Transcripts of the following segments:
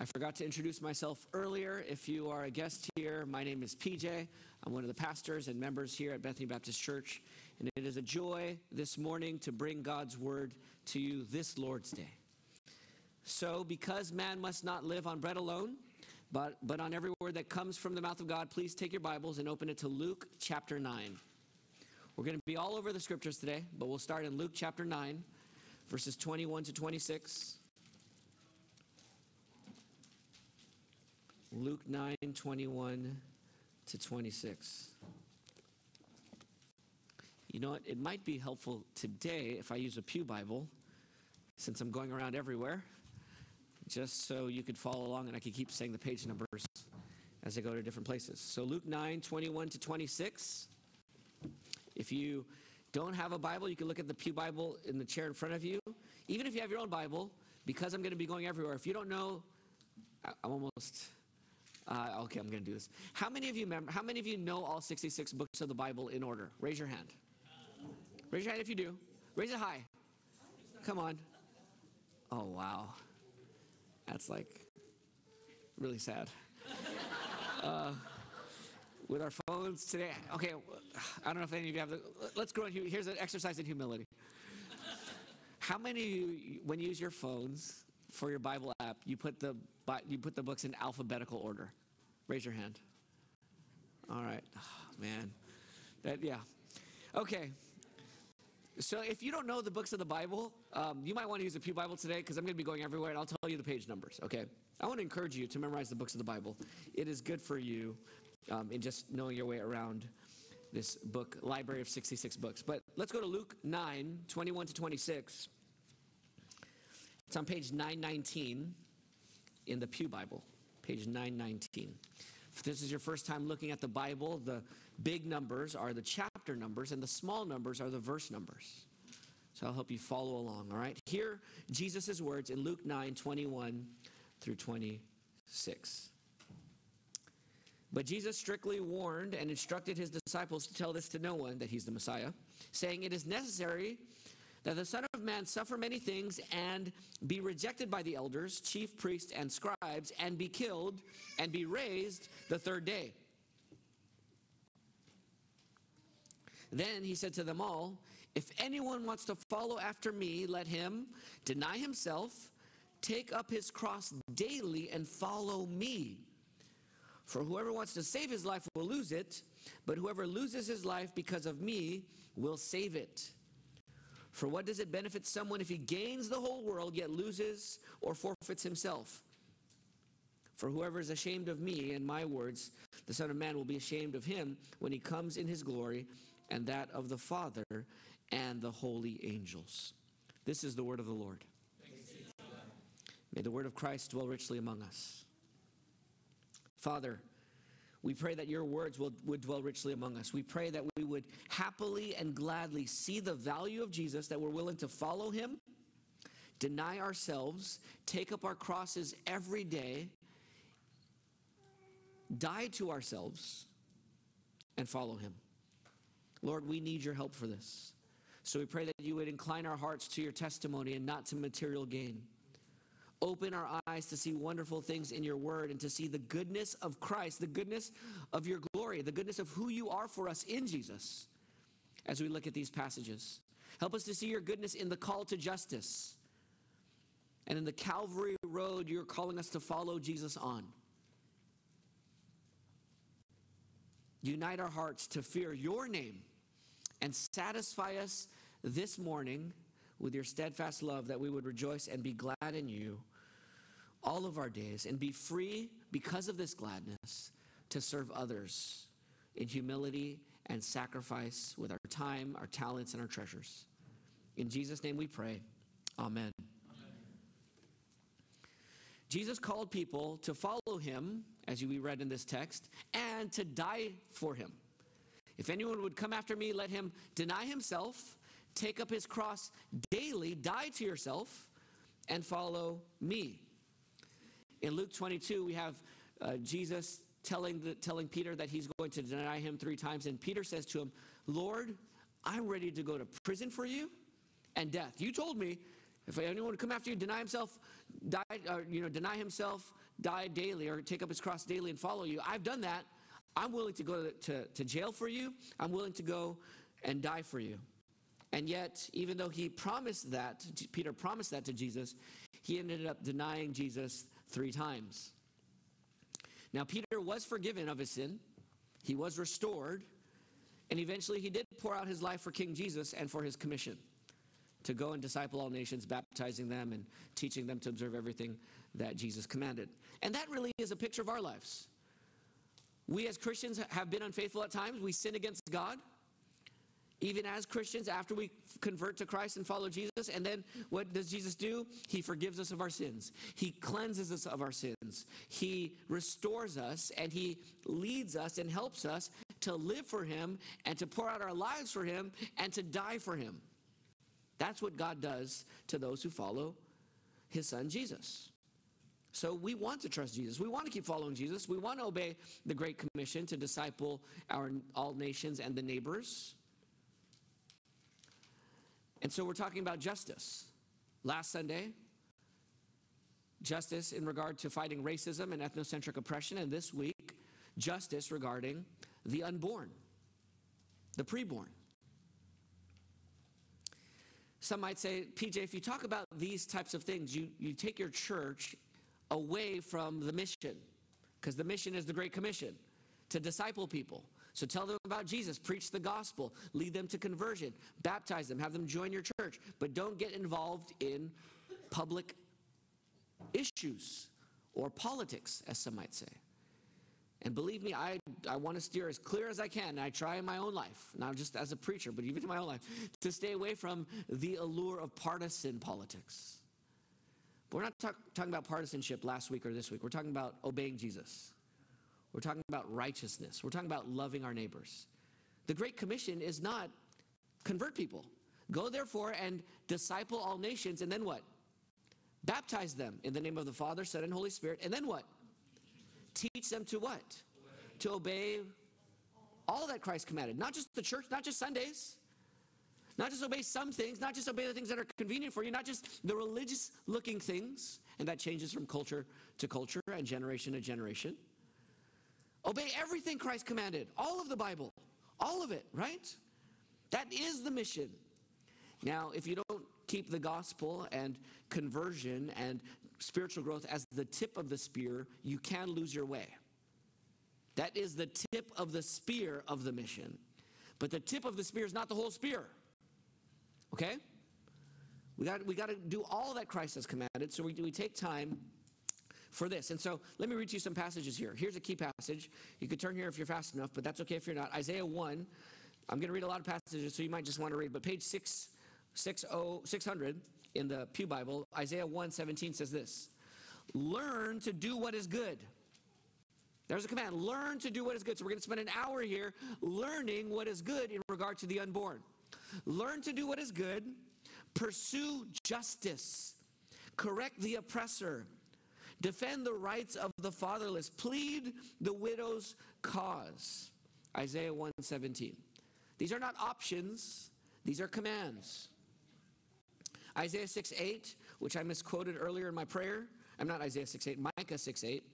I forgot to introduce myself earlier. If you are a guest here, my name is PJ. I'm one of the pastors and members here at Bethany Baptist Church, and it is a joy this morning to bring God's word to you this Lord's Day. So, because man must not live on bread alone, but, but on every word that comes from the mouth of God, please take your Bibles and open it to Luke chapter 9. We're going to be all over the scriptures today, but we'll start in Luke chapter 9, verses 21 to 26. Luke 9 21 to 26. You know what? It might be helpful today if I use a Pew Bible, since I'm going around everywhere, just so you could follow along and I could keep saying the page numbers as I go to different places. So, Luke 9 21 to 26. If you don't have a Bible, you can look at the Pew Bible in the chair in front of you. Even if you have your own Bible, because I'm going to be going everywhere, if you don't know, I'm almost uh, okay, I'm going to do this. How many of you remember, how many of you know all 66 books of the Bible in order? Raise your hand. Raise your hand if you do. Raise it high. Come on. Oh, wow. That's like really sad. Uh, with our phones today, okay, I don't know if any of you have the, let's grow in, here's an exercise in humility. How many of you, when you use your phones for your Bible app, you put the, you put the books in alphabetical order? Raise your hand. All right. Oh, man. That, yeah. Okay. So if you don't know the books of the Bible, um, you might want to use a Pew Bible today because I'm going to be going everywhere and I'll tell you the page numbers, okay? I want to encourage you to memorize the books of the Bible. It is good for you um, in just knowing your way around this book, library of 66 books. But let's go to Luke 9, 21 to 26. It's on page 919 in the Pew Bible, page 919. If this is your first time looking at the Bible, the big numbers are the chapter numbers and the small numbers are the verse numbers. So I'll help you follow along, all right? Here, Jesus' words in Luke 9 21 through 26. But Jesus strictly warned and instructed his disciples to tell this to no one that he's the Messiah, saying, It is necessary that the Son of Man suffer many things and be rejected by the elders, chief priests, and scribes, and be killed and be raised the third day. Then he said to them all, If anyone wants to follow after me, let him deny himself, take up his cross daily, and follow me. For whoever wants to save his life will lose it, but whoever loses his life because of me will save it. For what does it benefit someone if he gains the whole world yet loses or forfeits himself? For whoever is ashamed of me and my words, the Son of Man will be ashamed of him when he comes in his glory and that of the Father and the holy angels. This is the word of the Lord. May the word of Christ dwell richly among us. Father, we pray that your words will, would dwell richly among us. We pray that we would happily and gladly see the value of Jesus, that we're willing to follow him, deny ourselves, take up our crosses every day, die to ourselves, and follow him. Lord, we need your help for this. So we pray that you would incline our hearts to your testimony and not to material gain. Open our eyes to see wonderful things in your word and to see the goodness of Christ, the goodness of your glory, the goodness of who you are for us in Jesus as we look at these passages. Help us to see your goodness in the call to justice and in the Calvary road you're calling us to follow Jesus on. Unite our hearts to fear your name and satisfy us this morning with your steadfast love that we would rejoice and be glad in you all of our days and be free because of this gladness to serve others in humility and sacrifice with our time, our talents, and our treasures. In Jesus' name we pray. Amen. Amen. Jesus called people to follow him, as we read in this text, and to die for him. If anyone would come after me, let him deny himself take up his cross daily, die to yourself, and follow me. In Luke 22, we have uh, Jesus telling, the, telling Peter that he's going to deny him three times, and Peter says to him, Lord, I'm ready to go to prison for you and death. You told me if anyone would come after you, deny himself, die, or, you know, deny himself, die daily or take up his cross daily and follow you. I've done that. I'm willing to go to, to, to jail for you. I'm willing to go and die for you. And yet, even though he promised that, Peter promised that to Jesus, he ended up denying Jesus three times. Now, Peter was forgiven of his sin, he was restored, and eventually he did pour out his life for King Jesus and for his commission to go and disciple all nations, baptizing them and teaching them to observe everything that Jesus commanded. And that really is a picture of our lives. We as Christians have been unfaithful at times, we sin against God. Even as Christians, after we convert to Christ and follow Jesus, and then what does Jesus do? He forgives us of our sins. He cleanses us of our sins. He restores us and He leads us and helps us to live for Him and to pour out our lives for Him and to die for Him. That's what God does to those who follow His Son Jesus. So we want to trust Jesus. We want to keep following Jesus. We want to obey the Great Commission to disciple our all nations and the neighbors. And so we're talking about justice. Last Sunday, justice in regard to fighting racism and ethnocentric oppression, and this week, justice regarding the unborn, the preborn. Some might say, PJ, if you talk about these types of things, you, you take your church away from the mission, because the mission is the Great Commission to disciple people. So tell them about Jesus, preach the gospel, lead them to conversion, baptize them, have them join your church, but don't get involved in public issues or politics, as some might say. And believe me, I, I want to steer as clear as I can. And I try in my own life, not just as a preacher, but even in my own life, to stay away from the allure of partisan politics. But we're not talk, talking about partisanship last week or this week. We're talking about obeying Jesus. We're talking about righteousness. We're talking about loving our neighbors. The Great Commission is not convert people. Go therefore and disciple all nations, and then what? Baptize them in the name of the Father, Son, and Holy Spirit, and then what? Teach them to what? To obey all that Christ commanded. Not just the church, not just Sundays, not just obey some things, not just obey the things that are convenient for you, not just the religious looking things, and that changes from culture to culture and generation to generation. Obey everything Christ commanded, all of the Bible, all of it, right? That is the mission. Now, if you don't keep the gospel and conversion and spiritual growth as the tip of the spear, you can lose your way. That is the tip of the spear of the mission. But the tip of the spear is not the whole spear. Okay? We got, we got to do all that Christ has commanded, so we, we take time for this. And so let me read to you some passages here. Here's a key passage. You could turn here if you're fast enough, but that's okay if you're not. Isaiah 1. I'm going to read a lot of passages, so you might just want to read, but page 6, 600 in the Pew Bible, Isaiah 1 17 says this Learn to do what is good. There's a command learn to do what is good. So we're going to spend an hour here learning what is good in regard to the unborn. Learn to do what is good, pursue justice, correct the oppressor Defend the rights of the fatherless. Plead the widow's cause. Isaiah 117. These are not options, these are commands. Isaiah 6 8, which I misquoted earlier in my prayer. I'm not Isaiah 6 8, Micah 6 8.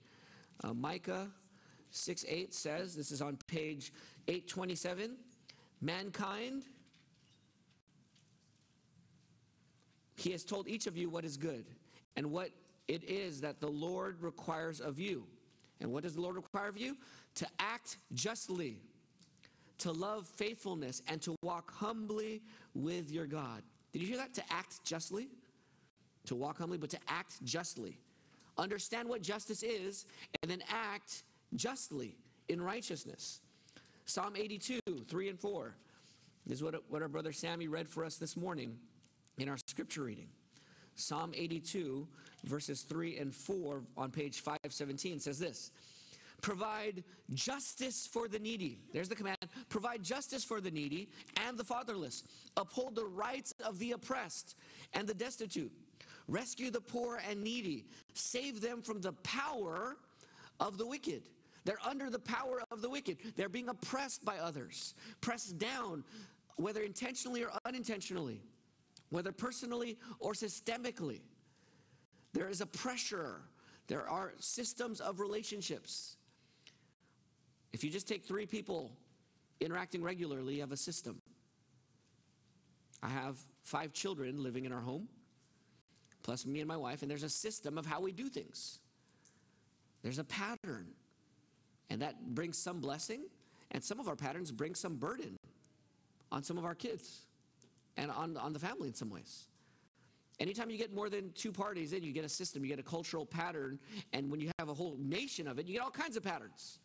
Uh, Micah 6 8 says, this is on page 827, mankind, he has told each of you what is good and what it is that the Lord requires of you. And what does the Lord require of you? To act justly, to love faithfulness, and to walk humbly with your God. Did you hear that? To act justly? To walk humbly, but to act justly. Understand what justice is, and then act justly in righteousness. Psalm 82, 3 and 4. Is what, what our brother Sammy read for us this morning in our scripture reading. Psalm 82, verses 3 and 4 on page 517 says this Provide justice for the needy. There's the command. Provide justice for the needy and the fatherless. Uphold the rights of the oppressed and the destitute. Rescue the poor and needy. Save them from the power of the wicked. They're under the power of the wicked. They're being oppressed by others, pressed down, whether intentionally or unintentionally whether personally or systemically. There is a pressure There are systems of relationships. If you just take three people interacting regularly, you have a system. I have five children living in our home, plus me and my wife, and there's a system of how we do things. There's a pattern. And that brings some blessing, and some of our patterns bring some burden on some of our kids and on, on the family in some ways. Anytime you get more than two parties in, you get a system, you get a cultural pattern, and when you have a whole nation of it, you get all kinds of patterns.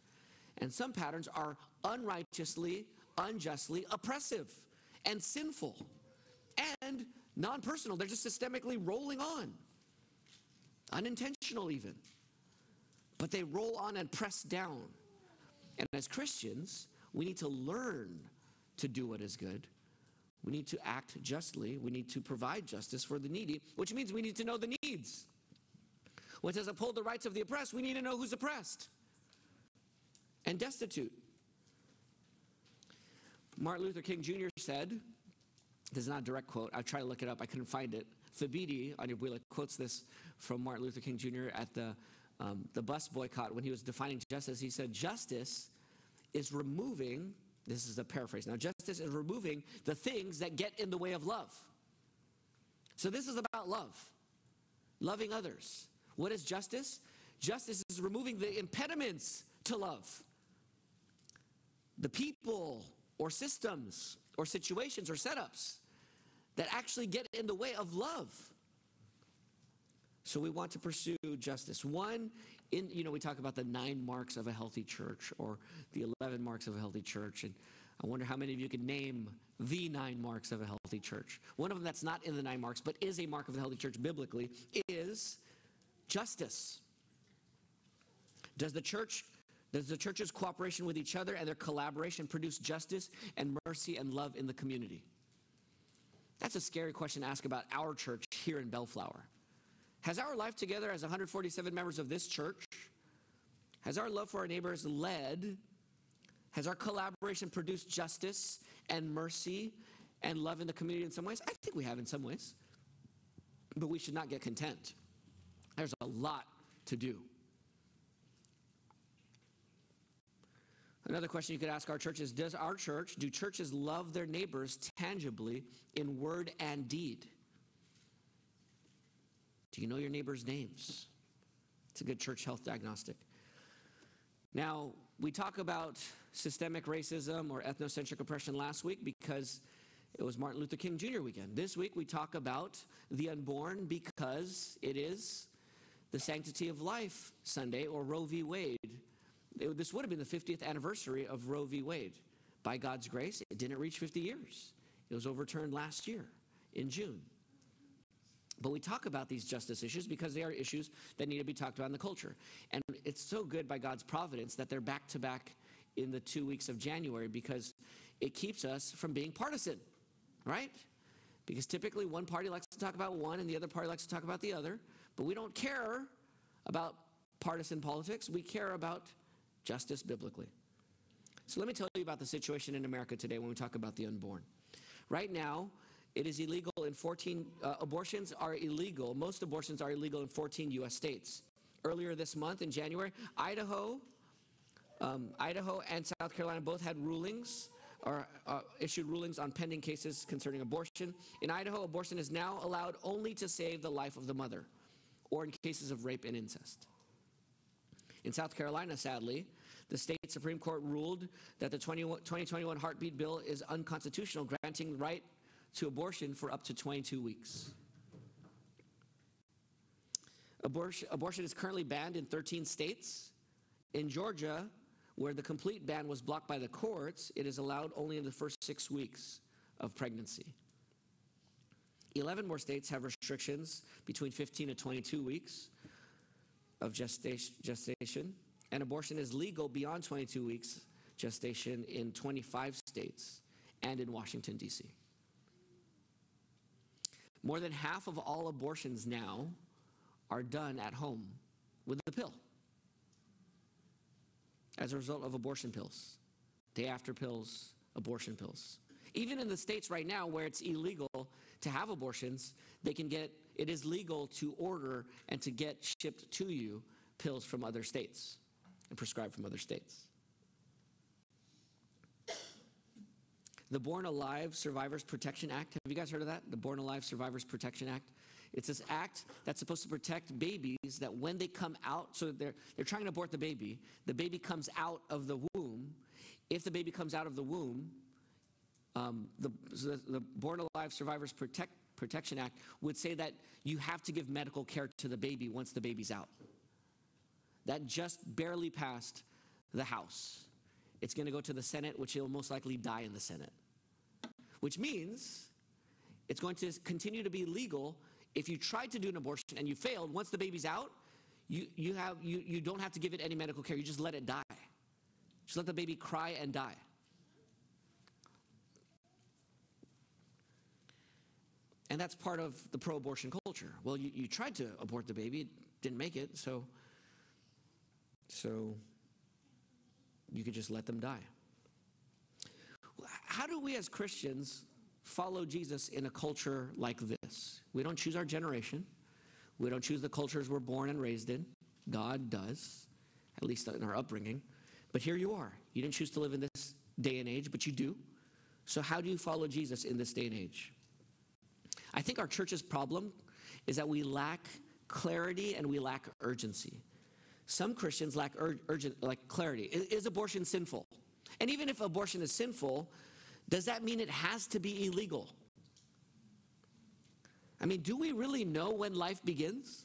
And some patterns are unrighteously, unjustly oppressive and sinful and non personal. They're just systemically rolling on, unintentional even. But they roll on and press down. And as Christians, we need to learn to do what is good. We need to act justly. We need to provide justice for the needy, which means we need to know the needs. When it says uphold the rights of the oppressed, we need to know who's oppressed and destitute. Martin Luther King Jr. said, this is not a direct quote, I tried to look it up, I couldn't find it. Thabiti Anyabwile quotes this from Martin Luther King Jr. at the, um, the bus boycott when he was defining justice. He said, Justice is removing, this is a paraphrase now, justice is removing the things that get in the way of love. So this is about love, loving others. What is justice? Justice is removing the impediments to love. The people or systems or situations or setups that actually get in the way of love. So we want to pursue justice. One, in you know, we talk about the nine marks of a healthy church or the 11 marks of a healthy church. And I wonder how many of you could name the nine marks of a healthy church. One of them that's not in the nine marks, but is a mark of the healthy church biblically, is justice. Does the church does the church's cooperation with each other and their collaboration produce justice and mercy and love in the community? That's a scary question to ask about our church here in Bellflower. Has our life together as 147 members of this church, has our love for our neighbors led, has our collaboration produced justice and mercy and love in the community in some ways? I think we have in some ways. But we should not get content. There's a lot to do. Another question you could ask our church is Does our church, do churches love their neighbors tangibly in word and deed? Do you know your neighbors' names? It's a good church health diagnostic. Now, we talk about systemic racism or ethnocentric oppression last week because it was Martin Luther King Jr. weekend. This week we talk about the unborn because it is the Sanctity of Life Sunday or Roe v. Wade. It, this would have been the 50th anniversary of Roe v. Wade. By God's grace, it didn't reach 50 years. It was overturned last year in June. But we talk about these justice issues because they are issues that need to be talked about in the culture. And it's so good by God's providence that they're back to back in the two weeks of January because it keeps us from being partisan, right? Because typically one party likes to talk about one and the other party likes to talk about the other. But we don't care about partisan politics, we care about justice biblically. So let me tell you about the situation in America today when we talk about the unborn. Right now, it is illegal in 14, uh, abortions are illegal. Most abortions are illegal in 14 U.S. states. Earlier this month, in January, Idaho, um, Idaho and South Carolina both had rulings or uh, issued rulings on pending cases concerning abortion. In Idaho, abortion is now allowed only to save the life of the mother or in cases of rape and incest. In South Carolina, sadly, the state Supreme Court ruled that the 20, 2021 heartbeat bill is unconstitutional, granting right to abortion for up to 22 weeks. Abortion, abortion is currently banned in 13 states. In Georgia, where the complete ban was blocked by the courts, it is allowed only in the first six weeks of pregnancy. 11 more states have restrictions between 15 to 22 weeks of gestation, and abortion is legal beyond 22 weeks gestation in 25 states and in Washington, D.C. More than half of all abortions now are done at home with the pill as a result of abortion pills, day after pills, abortion pills. even in the states right now where it's illegal to have abortions, they can get, it is legal to order and to get shipped to you pills from other states and prescribed from other states. The Born Alive Survivors Protection Act. Have you guys heard of that? The Born Alive Survivors Protection Act. It's this act that's supposed to protect babies that when they come out, so they're, they're trying to abort the baby, the baby comes out of the womb. If the baby comes out of the womb, um, the, the, the, Born Alive Survivors Protect, Protection Act would say that you have to give medical care to the baby once the baby's out. That just barely passed the House. It's going to go to the Senate, which it will most likely die in the Senate. Which means it's going to continue to be legal if you tried to do an abortion and you failed, once the baby's out, you, you, have, you, you don't have to give it any medical care. You just let it die. Just let the baby cry and die. And that's part of the pro abortion culture. Well, you, you tried to abort the baby, it didn't make it, so, so you could just let them die. How do we as Christians follow Jesus in a culture like this. We don't choose our generation. We don't choose the cultures we're born and raised in. God does, at least in our upbringing. But here you are. You didn't choose to live in this day and age, but you do. So, how do you follow Jesus in this day and age? I think our church's problem is that we lack clarity and we lack urgency. Some Christians lack ur- urgent, like clarity. Is, is abortion sinful? And even if abortion is sinful, does that mean it has to be illegal? I mean, do we really know when life begins?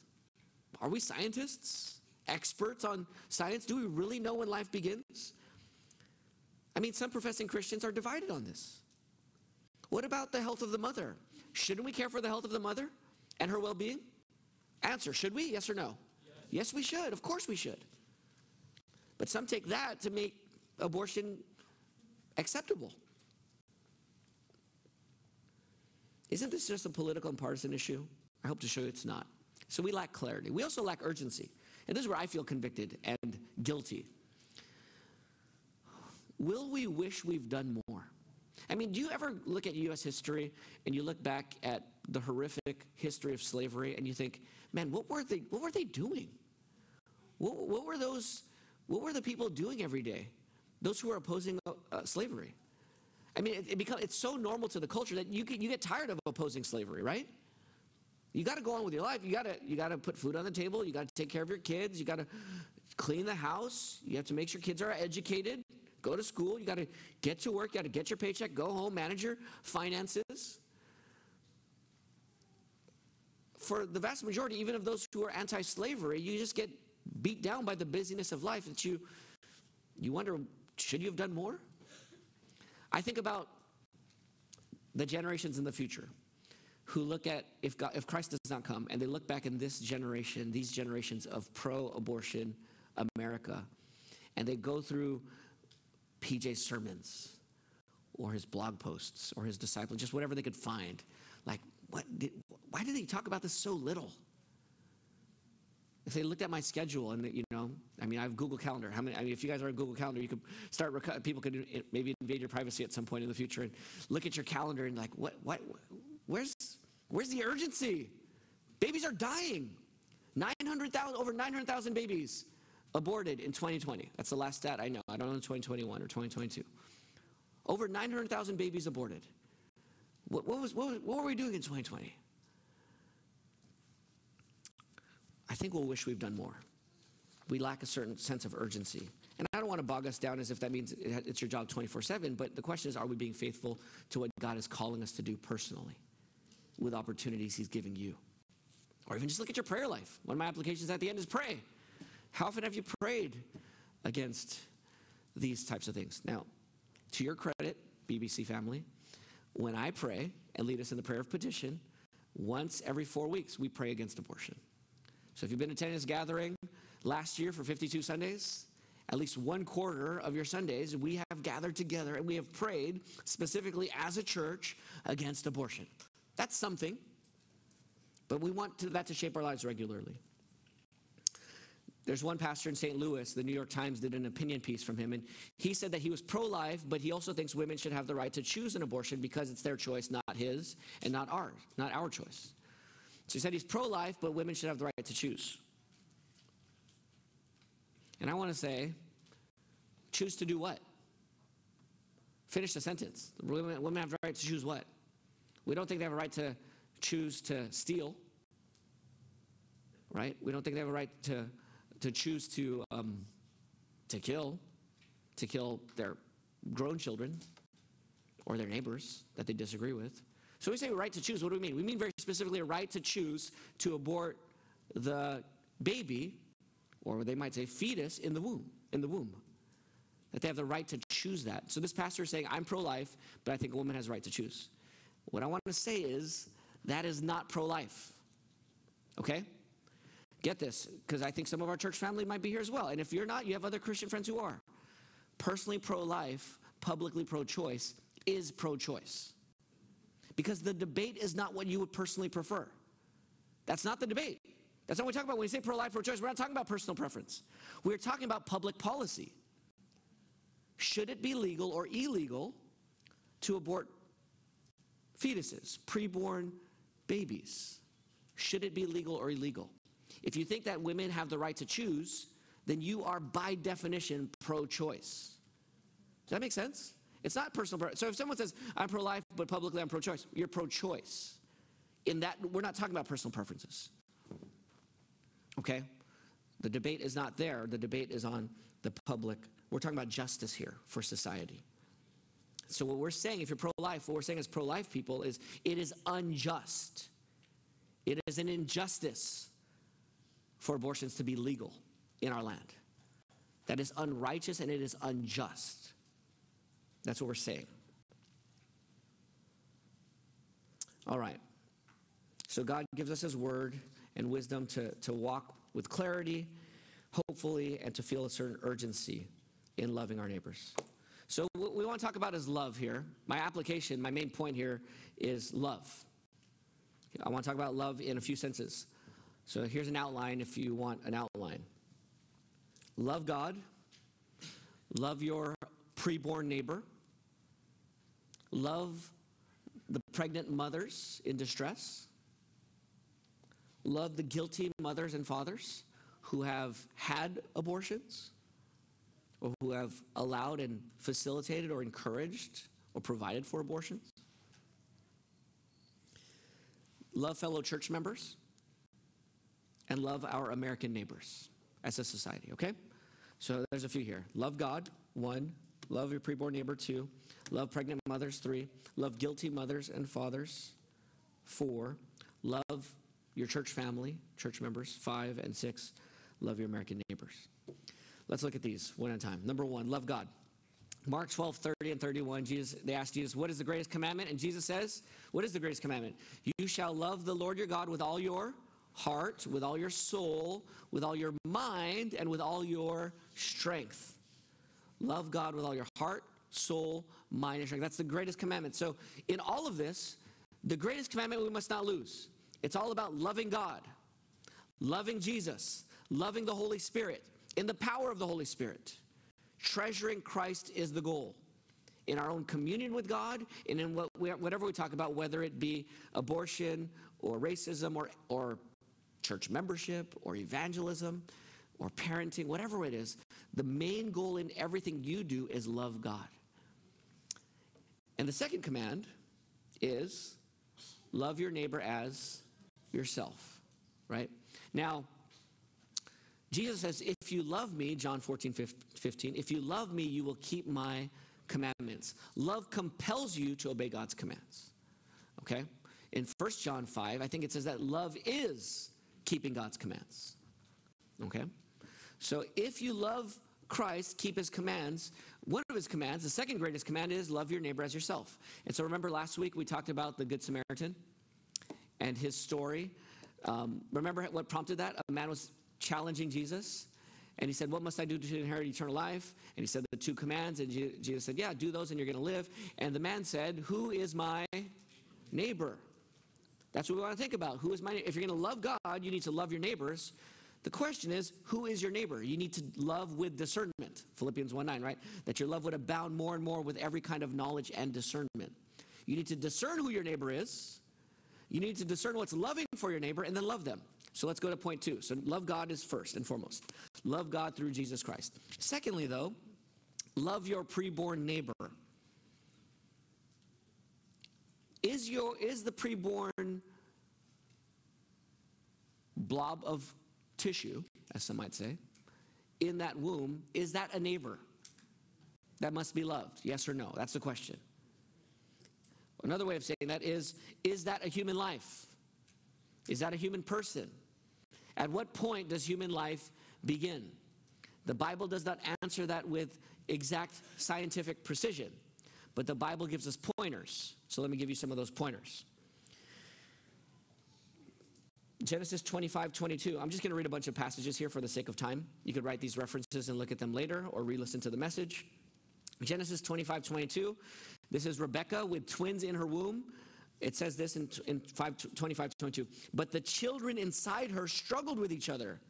Are we scientists, experts on science? Do we really know when life begins? I mean, some professing Christians are divided on this. What about the health of the mother? Shouldn't we care for the health of the mother and her well being? Answer Should we? Yes or no? Yes. yes, we should. Of course we should. But some take that to make abortion acceptable. Isn't this just a political and partisan issue? I hope to show you it's not. So we lack clarity. We also lack urgency. And this is where I feel convicted and guilty. Will we wish we've done more? I mean, do you ever look at U.S. history and you look back at the horrific history of slavery and you think, man, what were they, what were they doing? What, what were those, what were the people doing every day? Those who are opposing uh, slavery. I mean, it, it becomes, it's so normal to the culture that you get, you get tired of opposing slavery, right? You got to go on with your life. You got to you got to put food on the table. You got to take care of your kids. You got to clean the house. You have to make sure kids are educated. Go to school. You got to get to work. You got to get your paycheck. Go home. Manage your finances. For the vast majority, even of those who are anti-slavery, you just get beat down by the busyness of life that you you wonder should you have done more? I think about the generations in the future who look at if, God, if Christ does not come and they look back in this generation, these generations of pro abortion America, and they go through PJ's sermons or his blog posts or his disciples, just whatever they could find. Like, what did, why did he talk about this so little? If they looked at my schedule and you know i mean i have google calendar. How many i mean if you guys are on google calendar you could start people could eh, maybe invade your privacy at some point in the future and look at your calendar and like what what where's where's the urgency? Babies are dying. 900,000 over 900,000 babies aborted in 2020 that's the last stat i know. I don't know 2021 or 2022 over 900,000 babies aborted. What, what was what, what were we doing in 2020 I think we'll wish we've done more. We lack a certain sense of urgency. And I don't want to bog us down as if that means it's your job 24 7, but the question is are we being faithful to what God is calling us to do personally with opportunities He's giving you? Or even just look at your prayer life. One of my applications at the end is pray. How often have you prayed against these types of things? Now, to your credit, BBC family, when I pray and lead us in the prayer of petition, once every four weeks, we pray against abortion. So if you've been attending this gathering last year for 52 Sundays, at least one quarter of your Sundays, we have gathered together and we have prayed specifically as a church against abortion. That's something, but we want to, that to shape our lives regularly. There's one pastor in St. Louis, the New York Times did an opinion piece from him, and he said that he was pro life, but he also thinks women should have the right to choose an abortion because it's their choice, not his, and not ours, not our choice. So he said he's pro life, but women should have the right to choose. And I want to say, choose to do what? Finish the sentence. Women, have the right to choose what? We don't think they have a right to choose to steal, right? We don't think they have a right to to choose to, um, to kill, to kill their grown children or their neighbors that they disagree with. So we say right to choose. What do we mean? We mean very specifically a right to choose to abort the baby, or they might say fetus in the womb, in the womb. That they have the right to choose that. So this pastor is saying, I'm pro-life, but I think a woman has a right to choose. What I want to say is that is not pro-life. Okay? Get this, because I think some of our church family might be here as well. And if you're not, you have other Christian friends who are. Personally pro life, publicly pro choice is pro choice. Because the debate is not what you would personally prefer. That's not the debate. That's not what we talk about when we say pro life, pro choice. We're not talking about personal preference. We're talking about public policy. Should it be legal or illegal to abort fetuses, preborn babies? Should it be legal or illegal? If you think that women have the right to choose, then you are by definition pro choice. Does that make sense? It's not personal. So if someone says, I'm pro life, but publicly I'm pro choice, you're pro choice. In that, we're not talking about personal preferences. Okay? The debate is not there. The debate is on the public. We're talking about justice here for society. So, what we're saying, if you're pro life, what we're saying as pro life people is it is unjust. It is an injustice for abortions to be legal in our land. That is unrighteous and it is unjust. That's what we're saying. All right. So God gives us His word and wisdom to, to walk with clarity, hopefully, and to feel a certain urgency in loving our neighbors. So, what we want to talk about is love here. My application, my main point here is love. I want to talk about love in a few senses. So here's an outline if you want an outline. Love God, love your preborn neighbor, love the pregnant mothers in distress, love the guilty mothers and fathers who have had abortions or who have allowed and facilitated or encouraged or provided for abortions. Love fellow church members and love our American neighbors as a society, okay? So there's a few here. Love God, one. Love your preborn neighbor, two. Love pregnant mothers, three. Love guilty mothers and fathers, four. Love your church family, church members, five. And six, love your American neighbors. Let's look at these one at a time. Number one, love God. Mark 12, 30 and 31, Jesus, they asked Jesus, What is the greatest commandment? And Jesus says, What is the greatest commandment? You shall love the Lord your God with all your heart, with all your soul, with all your mind, and with all your strength. Love God with all your heart, soul, mind, and strength. That's the greatest commandment. So, in all of this, the greatest commandment we must not lose. It's all about loving God, loving Jesus, loving the Holy Spirit, in the power of the Holy Spirit. Treasuring Christ is the goal. In our own communion with God, and in what we, whatever we talk about, whether it be abortion or racism or, or church membership or evangelism or parenting, whatever it is, the main goal in everything you do is love God. And the second command is love your neighbor as yourself, right? Now, Jesus says, if you love me, John 14, 15, if you love me, you will keep my commandments. Love compels you to obey God's commands, okay? In 1 John 5, I think it says that love is keeping God's commands. Okay? So if you love Christ, keep his commands. One of his commands, the second greatest command is love your neighbor as yourself. And so remember last week we talked about the Good Samaritan and his story. Um, remember what prompted that? A man was challenging Jesus. And he said, What must I do to inherit eternal life? And he said, The two commands. And Jesus said, Yeah, do those and you're going to live. And the man said, Who is my neighbor? That's what we want to think about. Who is my If you're going to love God, you need to love your neighbors. The question is, who is your neighbor? You need to love with discernment. Philippians 1 9, right? That your love would abound more and more with every kind of knowledge and discernment. You need to discern who your neighbor is. You need to discern what's loving for your neighbor and then love them. So let's go to point two. So love God is first and foremost. Love God through Jesus Christ. Secondly, though, love your preborn neighbor. Is your is the preborn blob of tissue, as some might say, in that womb, is that a neighbor that must be loved? Yes or no? That's the question. Another way of saying that is is that a human life? Is that a human person? At what point does human life begin? The Bible does not answer that with exact scientific precision, but the Bible gives us pointers. So let me give you some of those pointers. Genesis 25, 22. I'm just going to read a bunch of passages here for the sake of time. You could write these references and look at them later or re listen to the message. Genesis 25, 22. This is Rebecca with twins in her womb. It says this in, in 5, 25, 22. But the children inside her struggled with each other.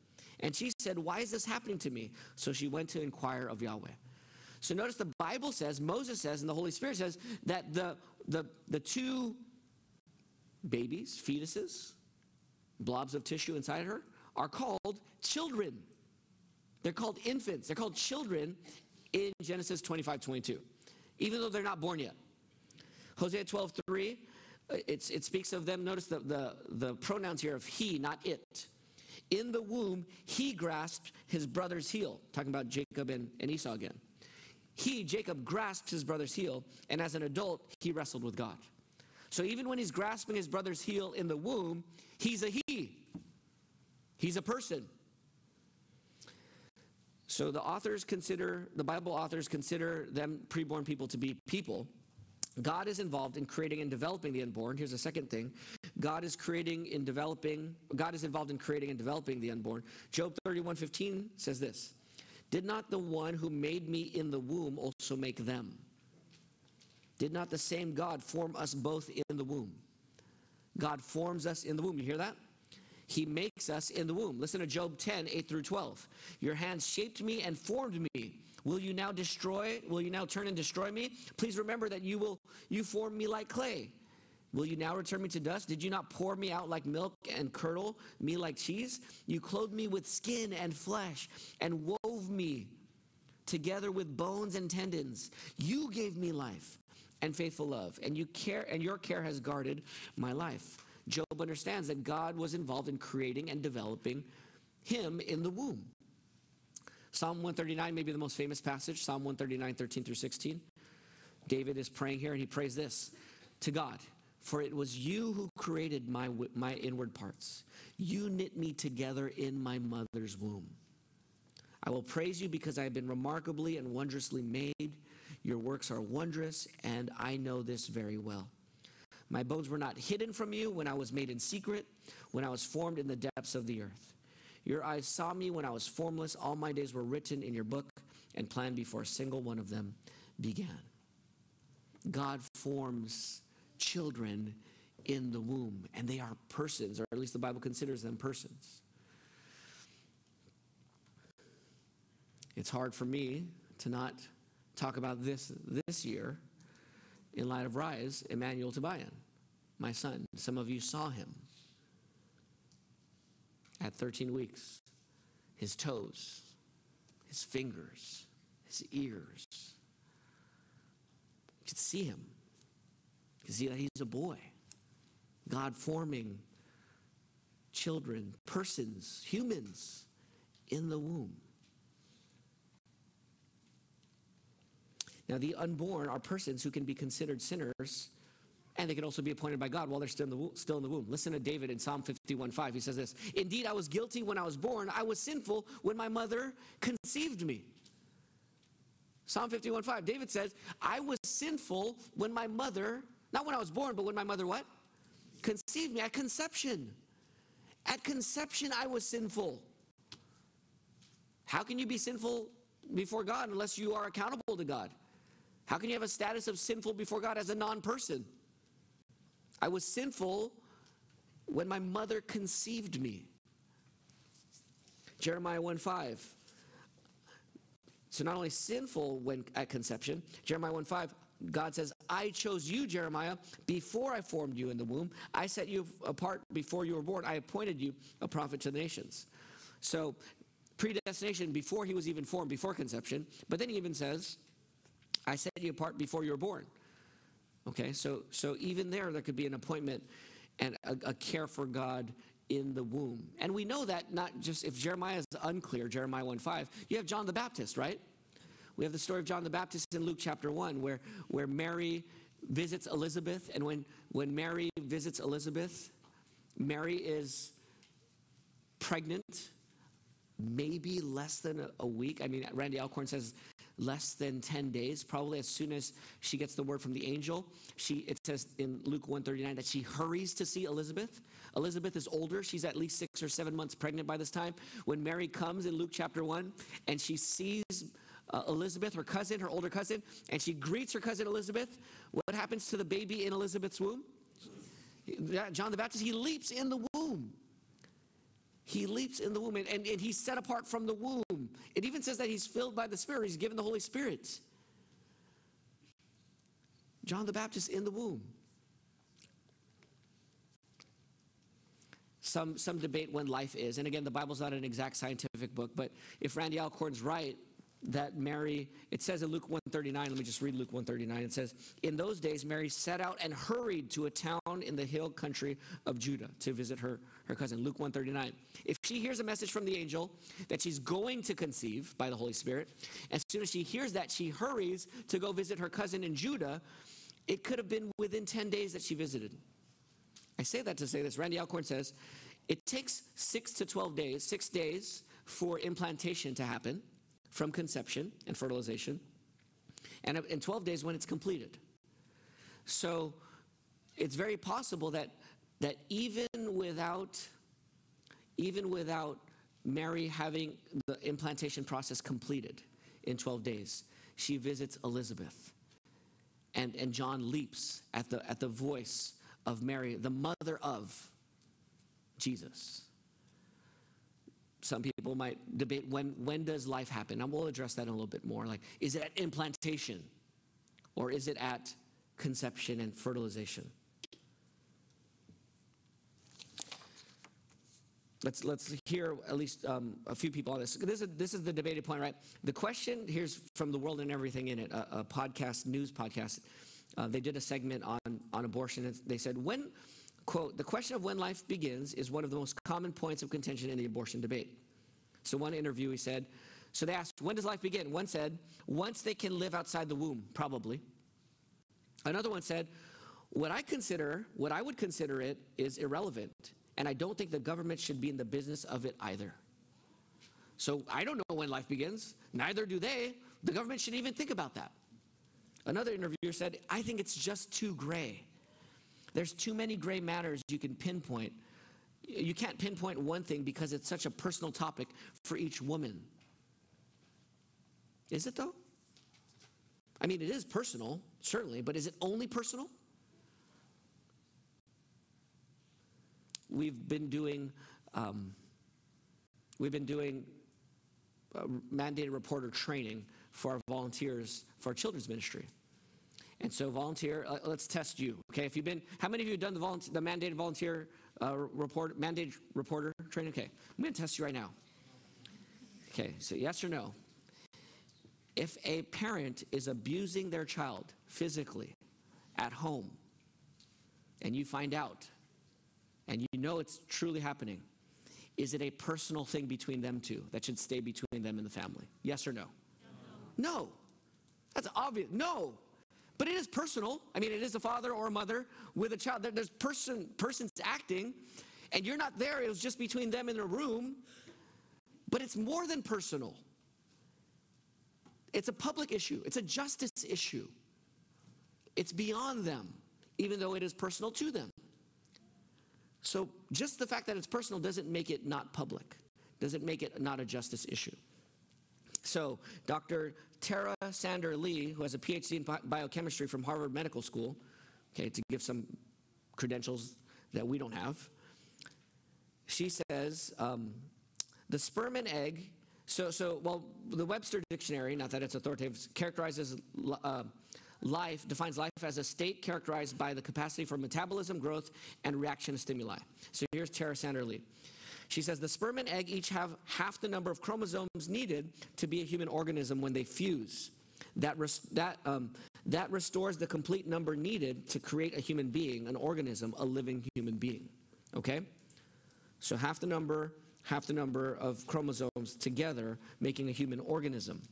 And she said, Why is this happening to me? So she went to inquire of Yahweh. So notice the Bible says, Moses says, and the Holy Spirit says that the, the, the two babies, fetuses, blobs of tissue inside her are called children. They're called infants. They're called children in Genesis 25 22, even though they're not born yet. Hosea 12 3, uh, it speaks of them. Notice the, the, the pronouns here of he, not it. In the womb, he grasped his brother's heel. Talking about Jacob and, and Esau again. He, Jacob, grasped his brother's heel, and as an adult, he wrestled with God. So even when he's grasping his brother's heel in the womb, he's a he. He's a person. So the authors consider, the Bible authors consider them preborn people to be people. God is involved in creating and developing the unborn. Here's the second thing. God is creating and developing, God is involved in creating and developing the unborn. Job 31 15 says this Did not the one who made me in the womb also make them? Did not the same God form us both in the womb? God forms us in the womb. You hear that? He makes us in the womb. Listen to Job 10, 8 through 12. Your hands shaped me and formed me. Will you now destroy? Will you now turn and destroy me? Please remember that you will you form me like clay. Will you now return me to dust? Did you not pour me out like milk and curdle me like cheese? You clothed me with skin and flesh and wove me together with bones and tendons. You gave me life and faithful love, and you care and your care has guarded my life. Job understands that God was involved in creating and developing him in the womb. Psalm 139 may be the most famous passage, Psalm 139, 13 through 16. David is praying here, and he prays this to God For it was you who created my, my inward parts. You knit me together in my mother's womb. I will praise you because I have been remarkably and wondrously made. Your works are wondrous, and I know this very well. My bones were not hidden from you when I was made in secret, when I was formed in the depths of the earth. Your eyes saw me when I was formless. All my days were written in your book and planned before a single one of them began. God forms children in the womb, and they are persons, or at least the Bible considers them persons. It's hard for me to not talk about this this year in light of Rise, Emmanuel Tobian, my son. Some of you saw him at 13 weeks. His toes, his fingers, his ears. You could see him. You could see that he's a boy. God forming children, persons, humans in the womb. Now, the unborn are persons who can be considered sinners, and they can also be appointed by God while they're still in the, still in the womb. Listen to David in Psalm 51:5. He says this Indeed, I was guilty when I was born, I was sinful when my mother conceived me. Psalm 51:5. David says, I was sinful when my mother, not when I was born, but when my mother what? Conceived me at conception. At conception, I was sinful. How can you be sinful before God unless you are accountable to God? How can you have a status of sinful before God as a non person? I was sinful when my mother conceived me. Jeremiah 1 5. So not only sinful when at conception, Jeremiah 1 5, God says, I chose you, Jeremiah, before I formed you in the womb. I set you apart before you were born. I appointed you a prophet to the nations. So, predestination before he was even formed, before conception. But then he even says, I set you apart before you were born. Okay, so, so even there, there could be an appointment and a, a care for God in the womb. And we know that not just if Jeremiah is unclear, Jeremiah 1 5, you have John the Baptist, right? We have the story of John the Baptist in Luke chapter 1, where, where Mary visits Elizabeth. And when, when Mary visits Elizabeth, Mary is pregnant, maybe less than a, a week. I mean, Randy Alcorn says less than 10 days probably as soon as she gets the word from the angel she it says in luke 139 that she hurries to see elizabeth elizabeth is older she's at least six or seven months pregnant by this time when mary comes in luke chapter 1 and she sees uh, Elizabeth, her cousin, her older cousin, and she greets her cousin Elizabeth. What happens to the baby in Elizabeth's womb? John the Baptist, he leaps in the womb. He leaps in the womb and, and, and he's set apart from the womb. It even says that he's filled by the Spirit, he's given the Holy Spirit. John the Baptist in the womb. Some, some debate when life is. And again, the Bible's not an exact scientific book, but if Randy Alcorn's right, that Mary, it says in Luke 139, let me just read Luke 139. It says, In those days, Mary set out and hurried to a town in the hill country of Judah to visit her, her cousin. Luke 139. If she hears a message from the angel that she's going to conceive by the Holy Spirit, as soon as she hears that, she hurries to go visit her cousin in Judah. It could have been within 10 days that she visited. I say that to say this. Randy Alcorn says, it takes six to 12 days, six days for implantation to happen from conception and fertilization, and uh, in 12 days when it's completed. So it's very possible that, that even without even without Mary having the implantation process completed in 12 days, she visits Elizabeth. And, and John leaps at the, at the voice of Mary, the mother of Jesus. Some people might debate when, when does life happen? And we'll address that in a little bit more. Like, is it at implantation or is it at conception and fertilization? Let's, let's hear at least um, a few people on this. This is, this is the debated point, right? The question here's from the world and everything in it, a, a podcast, news podcast. Uh, they did a segment on, on abortion. They said, when, quote, the question of when life begins is one of the most common points of contention in the abortion debate. So one interviewee said, so they asked, when does life begin? One said, once they can live outside the womb, probably. Another one said, what I consider, what I would consider it is irrelevant. And I don't think the government should be in the business of it either. So I don't know when life begins. Neither do they. The government shouldn't even think about that. Another interviewer said, I think it's just too gray. There's too many gray matters you can pinpoint. You can't pinpoint one thing because it's such a personal topic for each woman. Is it though? I mean, it is personal, certainly, but is it only personal? We've been doing, um, we've been doing uh, mandated reporter training for our volunteers for our children's ministry. And so, volunteer, uh, let's test you. Okay, if you've been, how many of you have done the, volunteer, the mandated volunteer uh, report, mandated reporter training? Okay, I'm going to test you right now. Okay, so yes or no? If a parent is abusing their child physically at home, and you find out, and you know it's truly happening, is it a personal thing between them two that should stay between them and the family? Yes or no? No. no. That's obvious. No. But it is personal. I mean, it is a father or a mother with a child. There's person persons acting, and you're not there. It was just between them in a room. But it's more than personal. It's a public issue. It's a justice issue. It's beyond them, even though it is personal to them. So just the fact that it's personal doesn't make it not public. Doesn't make it not a justice issue. So Dr. Tara Sander Lee, who has a PhD in biochemistry from Harvard Medical School, okay, to give some credentials that we don't have, she says um, the sperm and egg. So, so well, the Webster Dictionary, not that it's authoritative, characterizes uh, life, defines life as a state characterized by the capacity for metabolism, growth, and reaction to stimuli. So here's Tara Sander Lee. She says the sperm and egg each have half the number of chromosomes needed to be a human organism when they fuse. That, that, um, that restores the complete number needed to create a human being, an organism, a living human being. Okay? So half the number, half the number of chromosomes together, making a human organism.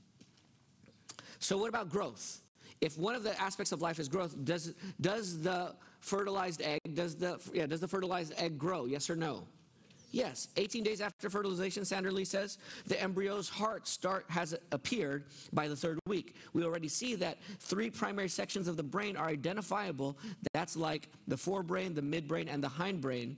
So, what about growth? If one of the aspects of life is growth, does, does the fertilized egg, does the, yeah, does the fertilized egg grow? Yes or no? Yes, 18 days after fertilization, Sander Lee says, the embryo's heart start has appeared by the third week. We already see that three primary sections of the brain are identifiable. That's like the forebrain, the midbrain, and the hindbrain.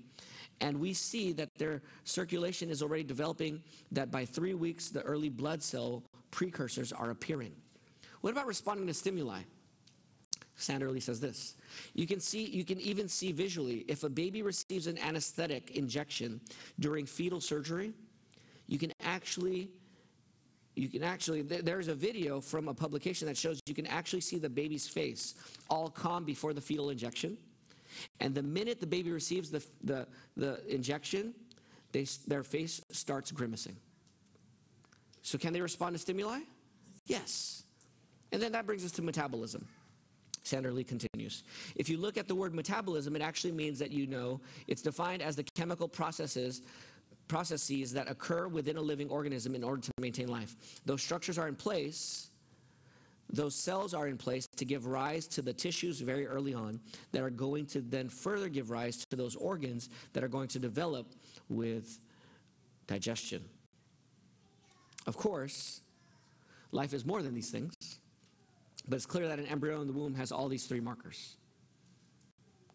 And we see that their circulation is already developing, that by three weeks, the early blood cell precursors are appearing. What about responding to stimuli? Sander Lee says this. You can see, you can even see visually if a baby receives an anesthetic injection during fetal surgery, you can actually you can actually there's a video from a publication that shows you can actually see the baby's face all calm before the fetal injection and the minute the baby receives the, the, the injection they, their face starts grimacing so can they respond to stimuli yes and then that brings us to metabolism Sander Lee continues. If you look at the word metabolism, it actually means that you know it's defined as the chemical processes processes that occur within a living organism in order to maintain life. Those structures are in place, those cells are in place to give rise to the tissues very early on that are going to then further give rise to those organs that are going to develop with digestion. Of course, life is more than these things. But it's clear that an embryo in the womb has all these three markers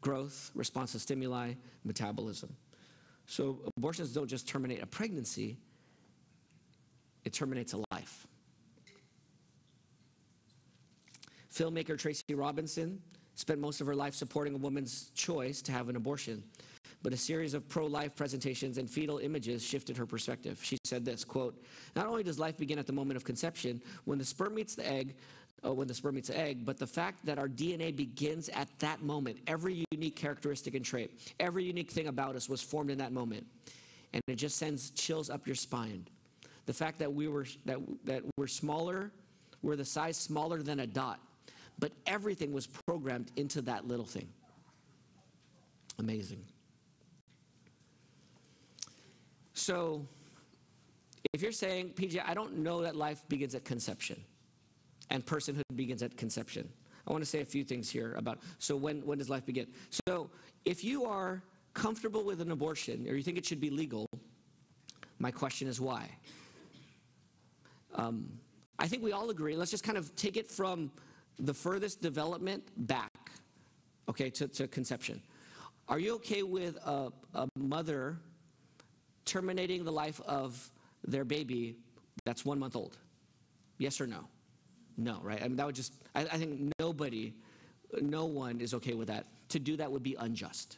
growth, response to stimuli, metabolism. So abortions don't just terminate a pregnancy, it terminates a life. Filmmaker Tracy Robinson spent most of her life supporting a woman's choice to have an abortion. But a series of pro-life presentations and fetal images shifted her perspective. She said this, quote, "Not only does life begin at the moment of conception, when the sperm meets the egg, uh, when the sperm meets the egg, but the fact that our DNA begins at that moment. Every unique characteristic and trait, every unique thing about us was formed in that moment. And it just sends chills up your spine. The fact that we were that that we're smaller, we're the size smaller than a dot, but everything was programmed into that little thing. Amazing. So, if you're saying, PJ, I don't know that life begins at conception and personhood begins at conception. I want to say a few things here about so when, when does life begin? So if you are comfortable with an abortion or you think it should be legal, my question is why? Um, I think we all agree. Let's just kind of take it from the furthest development back, okay, to, to conception. Are you okay with a, a mother terminating the life of their baby that's one month old? Yes or no? No, right? I mean, that would just, I, I think nobody, no one is okay with that. To do that would be unjust.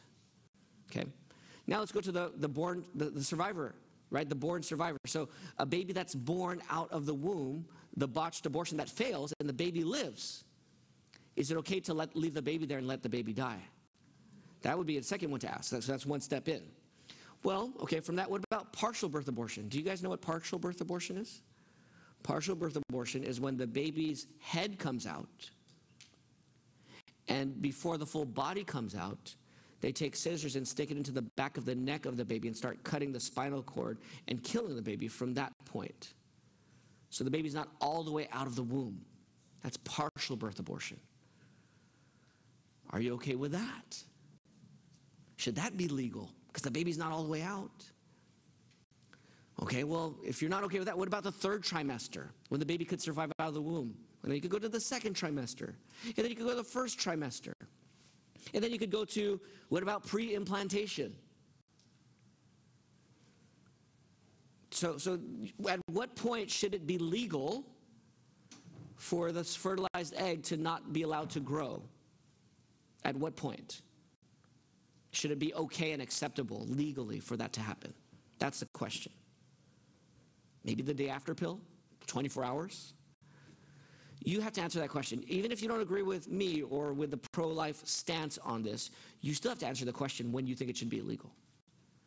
Okay? Now let's go to the, the born, the, the survivor, right? The born survivor. So a baby that's born out of the womb, the botched abortion that fails, and the baby lives. Is it okay to let, leave the baby there and let the baby die? That would be a second one to ask. So that's one step in. Well, okay, from that, what about partial birth abortion? Do you guys know what partial birth abortion is? Partial birth abortion is when the baby's head comes out, and before the full body comes out, they take scissors and stick it into the back of the neck of the baby and start cutting the spinal cord and killing the baby from that point. So the baby's not all the way out of the womb. That's partial birth abortion. Are you okay with that? Should that be legal? Because the baby's not all the way out. Okay, well, if you're not okay with that, what about the third trimester when the baby could survive out of the womb? And then you could go to the second trimester. And then you could go to the first trimester. And then you could go to what about pre implantation? So, so, at what point should it be legal for this fertilized egg to not be allowed to grow? At what point? Should it be okay and acceptable legally for that to happen? That's the question. Maybe the day after pill? 24 hours? You have to answer that question. Even if you don't agree with me or with the pro life stance on this, you still have to answer the question when you think it should be illegal.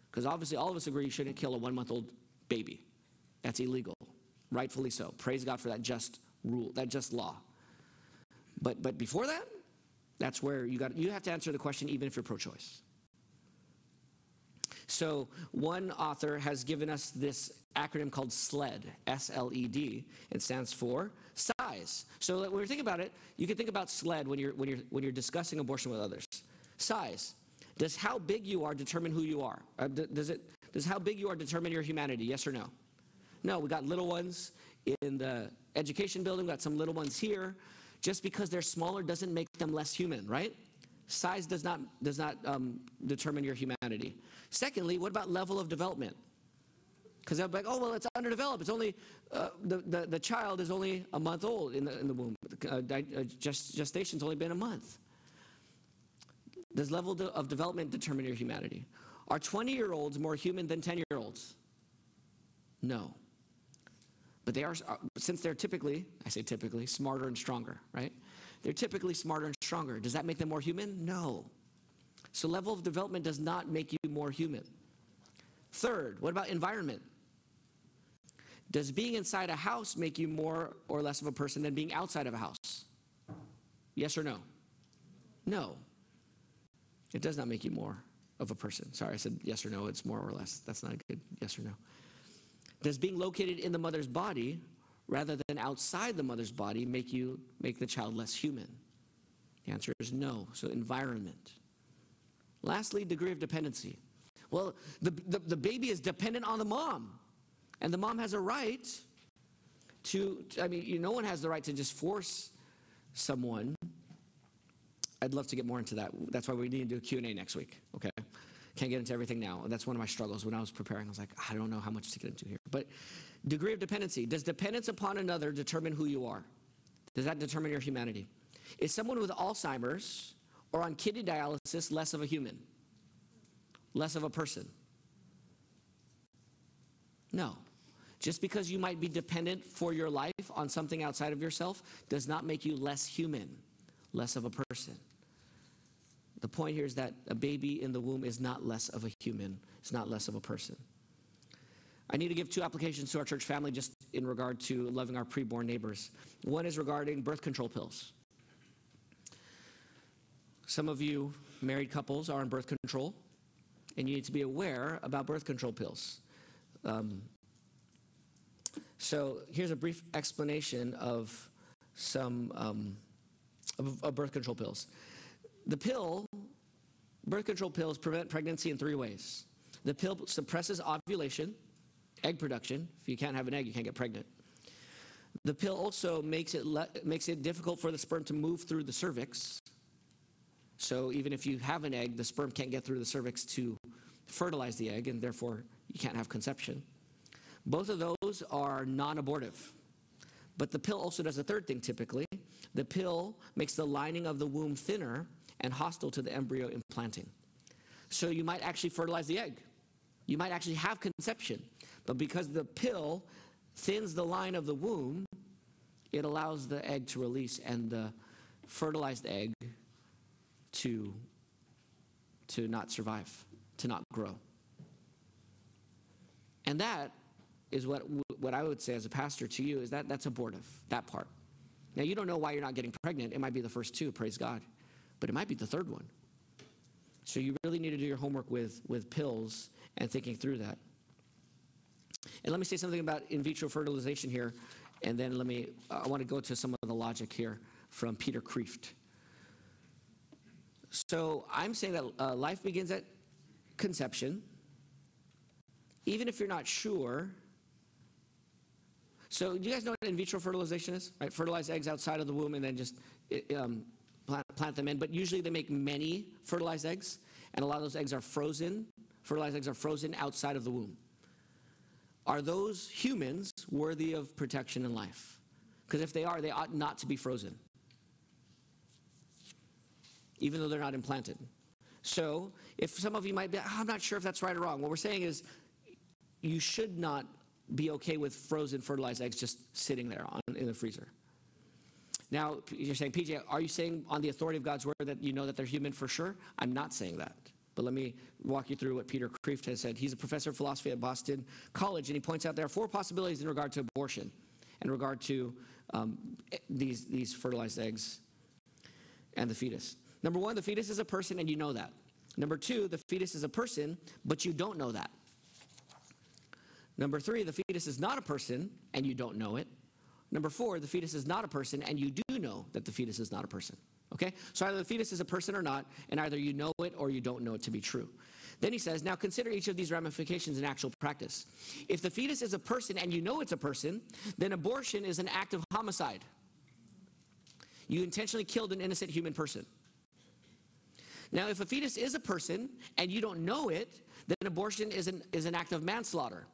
Because obviously, all of us agree you shouldn't kill a one month old baby. That's illegal, rightfully so. Praise God for that just rule, that just law. But, but before that, that's where you, got, you have to answer the question even if you're pro choice. So, one author has given us this acronym called SLED, S L E D. It stands for size. So, when you think about it, you can think about SLED when you're, when you're, when you're discussing abortion with others. Size. Does how big you are determine who you are? Uh, does, it, does how big you are determine your humanity? Yes or no? No, we got little ones in the education building, we got some little ones here. Just because they're smaller doesn't make them less human, right? Size does not, does not um, determine your humanity. Secondly, what about level of development? Because they'll be like, oh, well, it's underdeveloped. It's only, uh, the, the, the child is only a month old in the, in the womb. Uh, uh gest, gestation's only been a month. Does level of development determine your humanity? Are 20 year olds more human than 10 year olds? No. But they are, uh, since they're typically, I say typically, smarter and stronger, right? They're typically smarter and stronger. Does that make them more human? No. So, level of development does not make you more human. Third, what about environment? Does being inside a house make you more or less of a person than being outside of a house? Yes or no? No. It does not make you more of a person. Sorry, I said yes or no. It's more or less. That's not a good yes or no. Does being located in the mother's body rather than outside the mother's body make you make the child less human? The answer is no. So environment. Lastly, degree of dependency. Well, the, the, the, baby is dependent on the mom, and the mom has a right to, I mean, you, no one has the right to just force someone. I'd love to get more into that. That's why we need to do a Q&A next week, okay? Can't get into everything now. That's one of my struggles. When I was preparing, I was like, I don't know how much to get into here. But degree of dependency. Does dependence upon another determine who you are? Does that determine your humanity? Is someone with Alzheimer's or on kidney dialysis less of a human? Less of a person? No. Just because you might be dependent for your life on something outside of yourself does not make you less human, less of a person. The point here is that a baby in the womb is not less of a human, it's not less of a person. I need to give two applications to our church family just in regard to loving our preborn neighbors. One is regarding birth control pills. Some of you married couples are on birth control, and you need to be aware about birth control pills. Um, so here's a brief explanation of some um, of, of birth control pills. The pill, birth control pills prevent pregnancy in three ways. The pill suppresses ovulation, egg production. If you can't have an egg, you can't get pregnant. The pill also makes it, makes it difficult for the sperm to move through the cervix. So even if you have an egg, the sperm can't get through the cervix to fertilize the egg, and therefore you can't have conception. Both of those are non abortive. But the pill also does a third thing typically. The pill makes the lining of the womb thinner and hostile to the embryo implanting. So you might actually fertilize the egg. You might actually have conception. But because the pill thins the line of the womb, it allows the egg to release and the fertilized egg to, to not survive, to not grow. And that is what, what I would say as a pastor to you is that that's abortive, that part. Now, you don't know why you're not getting pregnant. It might be the first two, praise God, but it might be the third one. So you really need to do your homework with, with pills and thinking through that. And let me say something about in vitro fertilization here, and then let me, I want to go to some of the logic here from Peter Kreeft. So I'm saying that uh, life begins at conception, even if you're not sure. So, do you guys know what in vitro fertilization is? Right, fertilize eggs outside of the womb and then just um, plant, plant them in. But usually they make many fertilized eggs, and a lot of those eggs are frozen. Fertilized eggs are frozen outside of the womb. Are those humans worthy of protection in life? Because if they are, they ought not to be frozen even though they're not implanted. So, if some of you might be, I'm not sure if that's right or wrong, what we're saying is you should not be okay with frozen fertilized eggs just sitting there on, in the freezer. Now, you're saying, PJ, are you saying on the authority of God's word that you know that they're human for sure? I'm not saying that. But let me walk you through what Peter Kreeft has said. He's a professor of philosophy at Boston College, and he points out there are four possibilities in regard to abortion, in regard to um, these, these fertilized eggs and the fetus. Number one, the fetus is a person, and you know that. Number two, the fetus is a person, but you don't know that. Number three, the fetus is not a person, and you don't know it. Number four, the fetus is not a person, and you do know that the fetus is not a person. Okay? So either the fetus is a person or not, and either you know it or you don't know it to be true. Then he says, now consider each of these ramifications in actual practice. If the fetus is a person and you know it's a person, then abortion is an act of homicide. You intentionally killed an innocent human person. Now, if a fetus is a person and you don't know it, then abortion is an, is an act of manslaughter.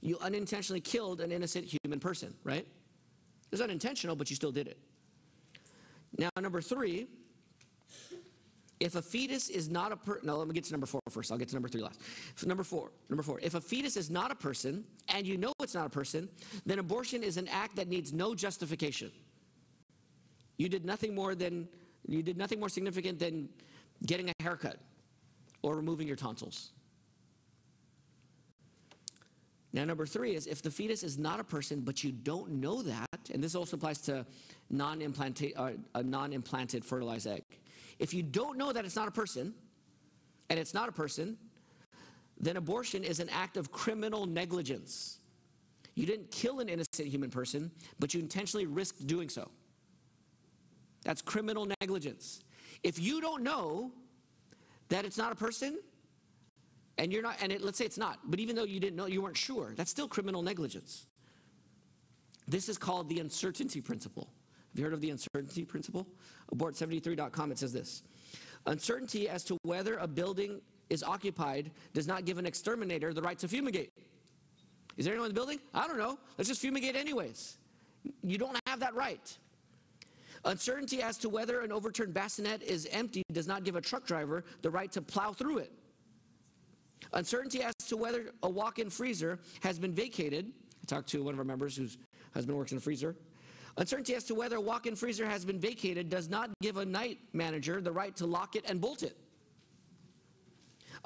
You unintentionally killed an innocent human person, right? It's unintentional, but you still did it. Now, number three, if a fetus is not a person, no, let me get to number four first. I'll get to number three last. Number four, number four. If a fetus is not a person and you know it's not a person, then abortion is an act that needs no justification. You did nothing more than you did nothing more significant than getting a haircut or removing your tonsils. Now, number three is if the fetus is not a person, but you don't know that, and this also applies to non-implanted, uh, a non-implanted fertilized egg. If you don't know that it's not a person, and it's not a person, then abortion is an act of criminal negligence. You didn't kill an innocent human person, but you intentionally risked doing so. That's criminal negligence. If you don't know that it's not a person, and you're not, and it, let's say it's not, but even though you didn't know, you weren't sure, that's still criminal negligence. This is called the uncertainty principle. Have you heard of the uncertainty principle? Abort73.com, it says this Uncertainty as to whether a building is occupied does not give an exterminator the right to fumigate. Is there anyone in the building? I don't know. Let's just fumigate anyways. You don't have that right. Uncertainty as to whether an overturned bassinet is empty does not give a truck driver the right to plow through it. Uncertainty as to whether a walk in freezer has been vacated. I talked to one of our members whose husband works in a freezer. Uncertainty as to whether a walk in freezer has been vacated does not give a night manager the right to lock it and bolt it.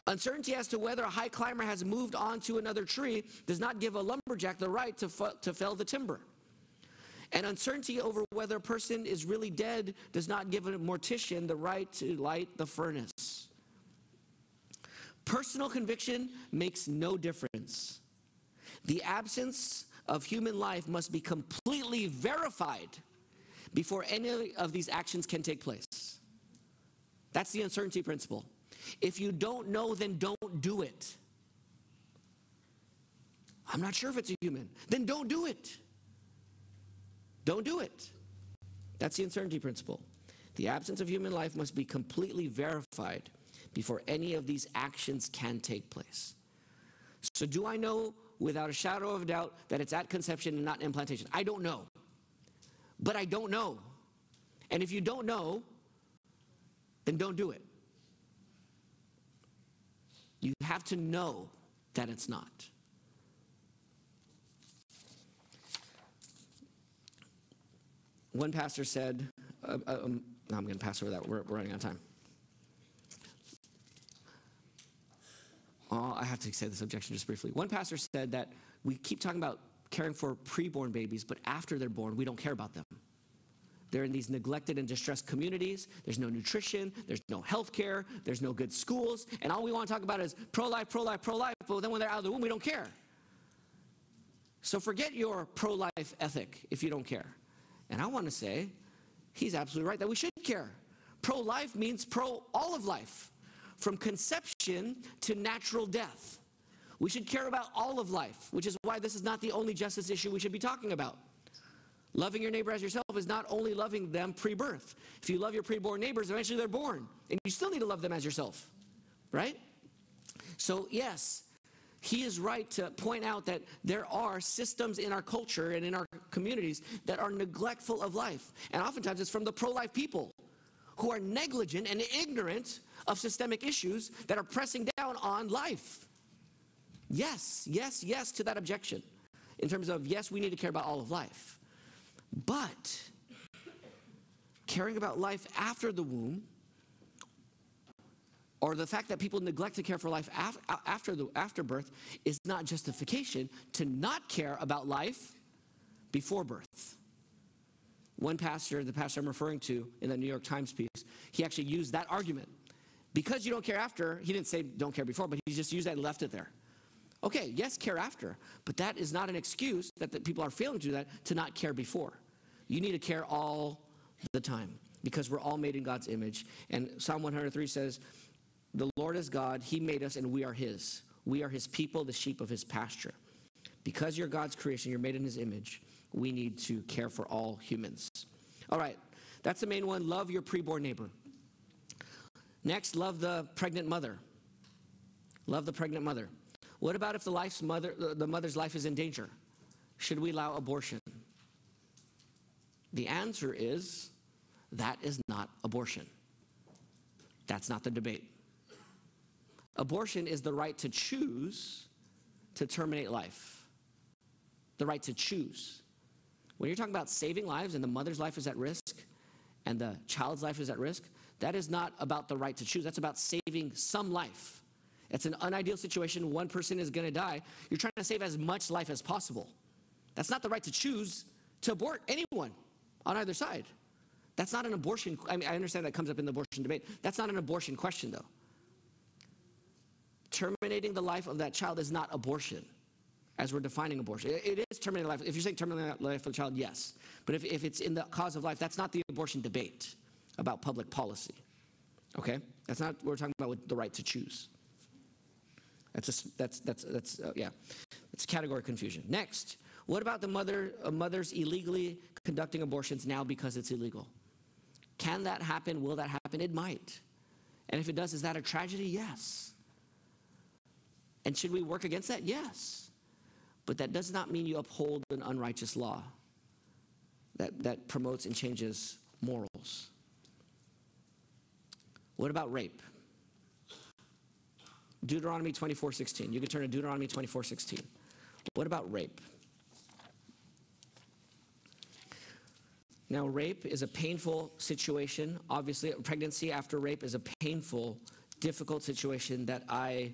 Uncertainty as to whether a high climber has moved on to another tree does not give a lumberjack the right to, to fell the timber. And uncertainty over whether a person is really dead does not give a mortician the right to light the furnace. Personal conviction makes no difference. The absence of human life must be completely verified before any of these actions can take place. That's the uncertainty principle. If you don't know, then don't do it. I'm not sure if it's a human. Then don't do it. Don't do it. That's the uncertainty principle. The absence of human life must be completely verified before any of these actions can take place. So, do I know without a shadow of a doubt that it's at conception and not implantation? I don't know. But I don't know. And if you don't know, then don't do it. You have to know that it's not. One pastor said, uh, uh um, no, I'm going to pass over that. We're, we're running out of time. Oh, I have to say this objection just briefly. One pastor said that we keep talking about caring for preborn babies, but after they're born, we don't care about them. They're in these neglected and distressed communities. There's no nutrition, there's no health care, there's no good schools, and all we want to talk about is pro life, pro life, pro life, but then when they're out of the womb, we don't care. So forget your pro life ethic if you don't care. And I want to say, he's absolutely right that we should care. Pro life means pro all of life from conception to natural death. We should care about all of life, which is why this is not the only justice issue we should be talking about. Loving your neighbor as yourself is not only loving them pre birth. If you love your preborn neighbors, eventually they're born, and you still need to love them as yourself, right? So, yes, he is right to point out that there are systems in our culture and in our communities that are neglectful of life. And oftentimes it's from the pro life people who are negligent and ignorant of systemic issues that are pressing down on life. Yes, yes, yes to that objection. in terms of, yes, we need to care about all of life. But caring about life after the womb, or the fact that people neglect to care for life after, the, after birth, is not justification to not care about life before birth. One pastor, the pastor I'm referring to in the New York Times piece, he actually used that argument. Because you don't care after, he didn't say don't care before, but he just used that and left it there. Okay, yes, care after, but that is not an excuse that, people are failing to do that to not care before. You need to care all the time because we're all made in God's image. And Psalm 103 says, The Lord is God, He made us, and we are His. We are His people, the sheep of His pasture. Because you're God's creation, you're made in His image, we need to care for all humans. All right, that's the main one. Love your preborn neighbor. Next, love the pregnant mother. Love the pregnant mother. What about if the, life's mother, the mother's life is in danger? Should we allow abortion? The answer is that is not abortion. That's not the debate. Abortion is the right to choose to terminate life, the right to choose. When you're talking about saving lives and the mother's life is at risk and the child's life is at risk, that is not about the right to choose. That's about saving some life. It's an unideal situation. One person is going to die. You're trying to save as much life as possible. That's not the right to choose to abort anyone on either side. That's not an abortion. I mean, I understand that comes up in the abortion debate. That's not an abortion question, though. Terminating the life of that child is not abortion, as we're defining abortion. It is terminating life. If you're saying terminating life for the child, yes. But if, if it's in the cause of life, that's not the abortion debate about public policy. Okay? That's not what we're talking about with the right to choose. That's a, that's that's that's uh, yeah, it's category confusion. Next, what about the mother uh, mothers illegally conducting abortions now because it's illegal? Can that happen? Will that happen? It might. And if it does, is that a tragedy? Yes. And should we work against that? Yes. But that does not mean you uphold an unrighteous law that, that promotes and changes morals. What about rape? Deuteronomy 24 16. You can turn to Deuteronomy 24 16. What about rape? Now, rape is a painful situation. Obviously, pregnancy after rape is a painful, difficult situation that I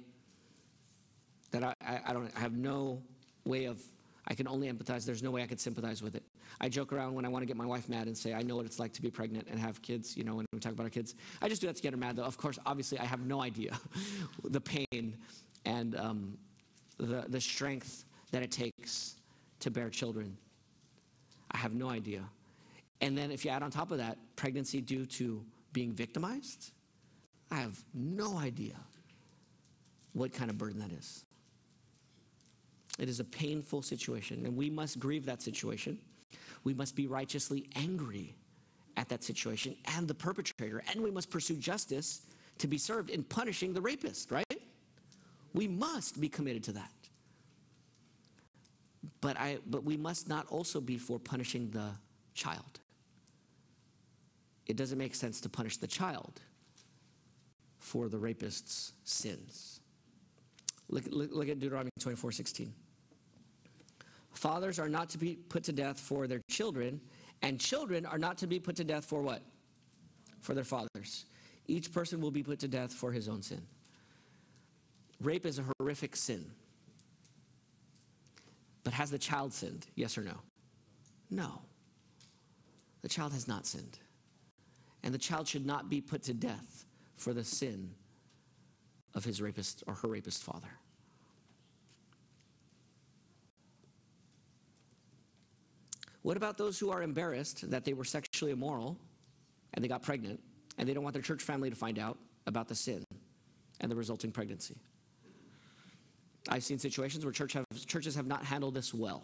that I, I, don't I have no way of I can only empathize. There's no way I could sympathize with it. I joke around when I want to get my wife mad and say, I know what it's like to be pregnant and have kids, you know, when we talk about our kids. I just do that to get her mad, though. Of course, obviously, I have no idea the pain and um, the, the strength that it takes to bear children. I have no idea. And then if you add on top of that pregnancy due to being victimized, I have no idea what kind of burden that is. It is a painful situation, and we must grieve that situation. We must be righteously angry at that situation and the perpetrator, and we must pursue justice to be served in punishing the rapist, right? We must be committed to that. But, I, but we must not also be for punishing the child. It doesn't make sense to punish the child for the rapist's sins. Look, look, look at Deuteronomy 24 16. Fathers are not to be put to death for their children, and children are not to be put to death for what? For their fathers. Each person will be put to death for his own sin. Rape is a horrific sin. But has the child sinned? Yes or no? No. The child has not sinned. And the child should not be put to death for the sin of his rapist or her rapist father. What about those who are embarrassed that they were sexually immoral and they got pregnant and they don't want their church family to find out about the sin and the resulting pregnancy? I've seen situations where church have, churches have not handled this well.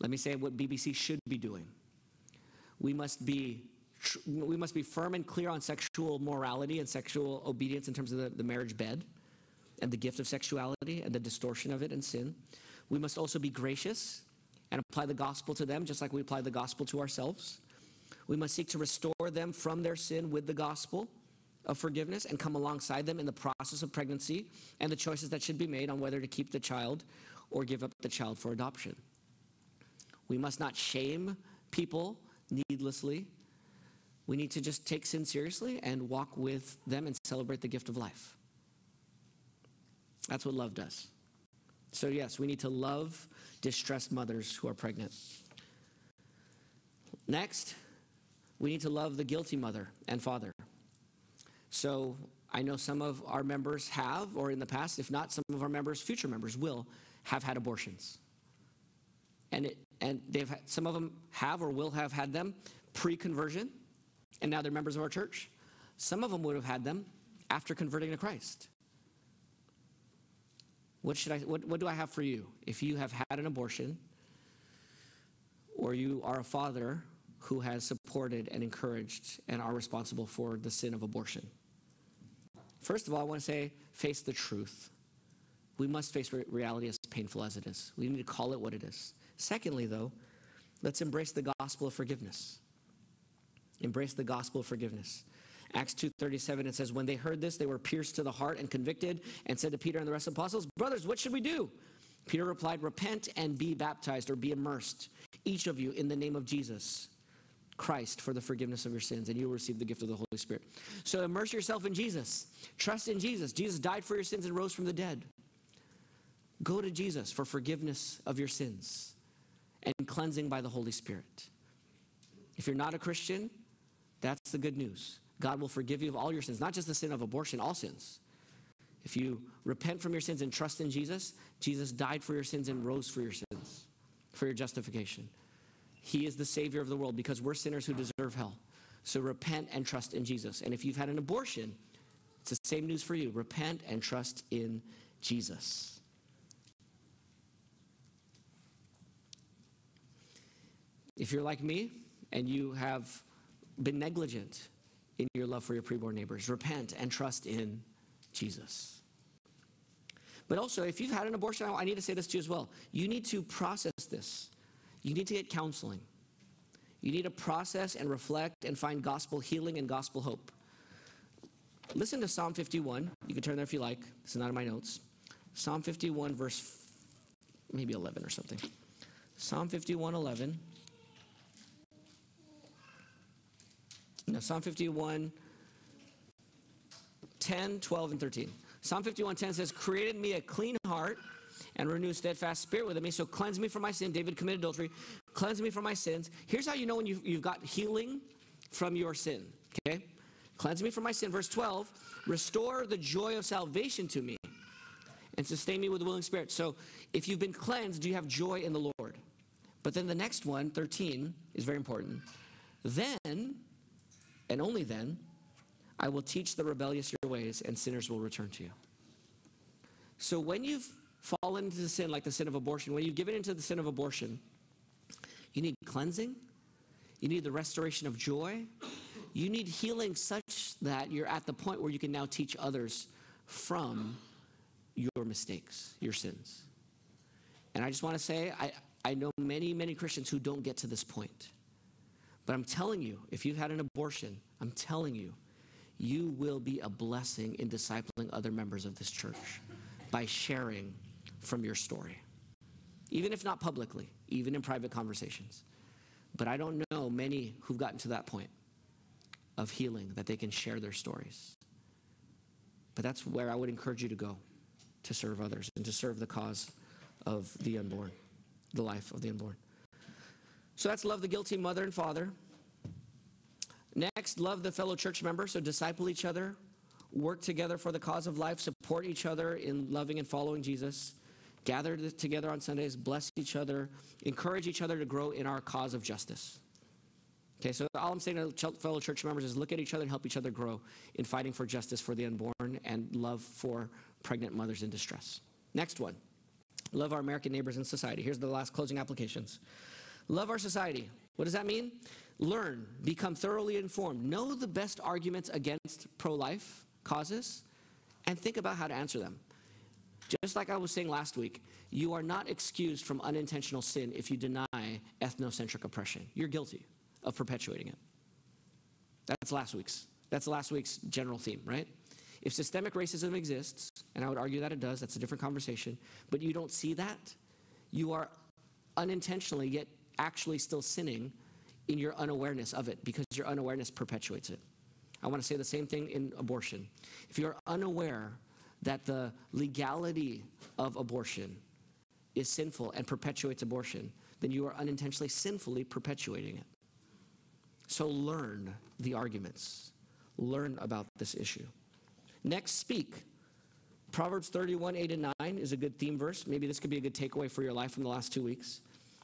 Let me say what BBC should be doing. We must be we must be firm and clear on sexual morality and sexual obedience in terms of the, the marriage bed and the gift of sexuality and the distortion of it and sin. We must also be gracious and apply the gospel to them just like we apply the gospel to ourselves. We must seek to restore them from their sin with the gospel of forgiveness and come alongside them in the process of pregnancy and the choices that should be made on whether to keep the child or give up the child for adoption. We must not shame people needlessly. We need to just take sin seriously and walk with them and celebrate the gift of life. That's what love does. So, yes, we need to love distressed mothers who are pregnant. Next, we need to love the guilty mother and father. So, I know some of our members have, or in the past, if not, some of our members, future members, will have had abortions. And, it, and they've had, some of them have or will have had them pre conversion, and now they're members of our church. Some of them would have had them after converting to Christ. What, should I, what, what do I have for you? If you have had an abortion, or you are a father who has supported and encouraged and are responsible for the sin of abortion. First of all, I want to say face the truth. We must face re- reality as painful as it is. We need to call it what it is. Secondly, though, let's embrace the gospel of forgiveness. Embrace the gospel of forgiveness. Acts 2:37 it says when they heard this they were pierced to the heart and convicted and said to Peter and the rest of the apostles, "Brothers, what should we do?" Peter replied, "Repent and be baptized or be immersed, each of you in the name of Jesus Christ for the forgiveness of your sins, and you will receive the gift of the Holy Spirit." So immerse yourself in Jesus. Trust in Jesus. Jesus died for your sins and rose from the dead. Go to Jesus for forgiveness of your sins and cleansing by the Holy Spirit. If you're not a Christian, that's the good news. God will forgive you of all your sins, not just the sin of abortion, all sins. If you repent from your sins and trust in Jesus, Jesus died for your sins and rose for your sins, for your justification. He is the Savior of the world because we're sinners who deserve hell. So repent and trust in Jesus. And if you've had an abortion, it's the same news for you. Repent and trust in Jesus. If you're like me and you have been negligent in your love for your preborn neighbors. Repent and trust in Jesus. But also, if you've had an abortion, I need to say this to you as well. You need to process this. You need to get counseling. You need to process and reflect and find gospel healing and gospel hope. Listen to Psalm 51. You can turn there if you like. This is not in my notes. Psalm 51, verse maybe 11 or something. Psalm 51, 11. No, Psalm 51, 10, 12, and 13. Psalm 51, 10 says, Created me a clean heart and renew steadfast spirit within me. So cleanse me from my sin. David committed adultery. Cleanse me from my sins. Here's how you know when you've, you've got healing from your sin. Okay? Cleanse me from my sin. Verse 12, restore the joy of salvation to me and sustain me with a willing spirit. So if you've been cleansed, do you have joy in the Lord? But then the next one, 13, is very important. Then and only then, I will teach the rebellious your ways, and sinners will return to you. So when you've fallen into the sin, like the sin of abortion, when you've given into the sin of abortion, you need cleansing, you need the restoration of joy, you need healing such that you're at the point where you can now teach others from your mistakes, your sins. And I just want to say, I, I know many, many Christians who don't get to this point. But I'm telling you, if you've had an abortion, I'm telling you, you will be a blessing in discipling other members of this church by sharing from your story. Even if not publicly, even in private conversations. But I don't know many who've gotten to that point of healing that they can share their stories. But that's where I would encourage you to go to serve others and to serve the cause of the unborn, the life of the unborn. So that's love the guilty mother and father. Next, love the fellow church member. So disciple each other, work together for the cause of life, support each other in loving and following Jesus, gather together on Sundays, bless each other, encourage each other to grow in our cause of justice. Okay, so all I'm saying to fellow church members is look at each other and help each other grow in fighting for justice for the unborn and love for pregnant mothers in distress. Next one love our American neighbors and society. Here's the last closing applications. Love our society. What does that mean? Learn, become thoroughly informed, know the best arguments against pro life causes, and think about how to answer them. Just like I was saying last week, you are not excused from unintentional sin if you deny ethnocentric oppression. You're guilty of perpetuating it. That's last week's. That's last week's general theme, right? If systemic racism exists, and I would argue that it does, that's a different conversation, but you don't see that, you are unintentionally yet actually still sinning in your unawareness of it because your unawareness perpetuates it. I want to say the same thing in abortion. If you're unaware that the legality of abortion is sinful and perpetuates abortion, then you are unintentionally sinfully perpetuating it. So learn the arguments, learn about this issue. Next, speak. Proverbs 31, 8 and 9 is a good theme verse. Maybe this could be a good takeaway for your life from the last two weeks.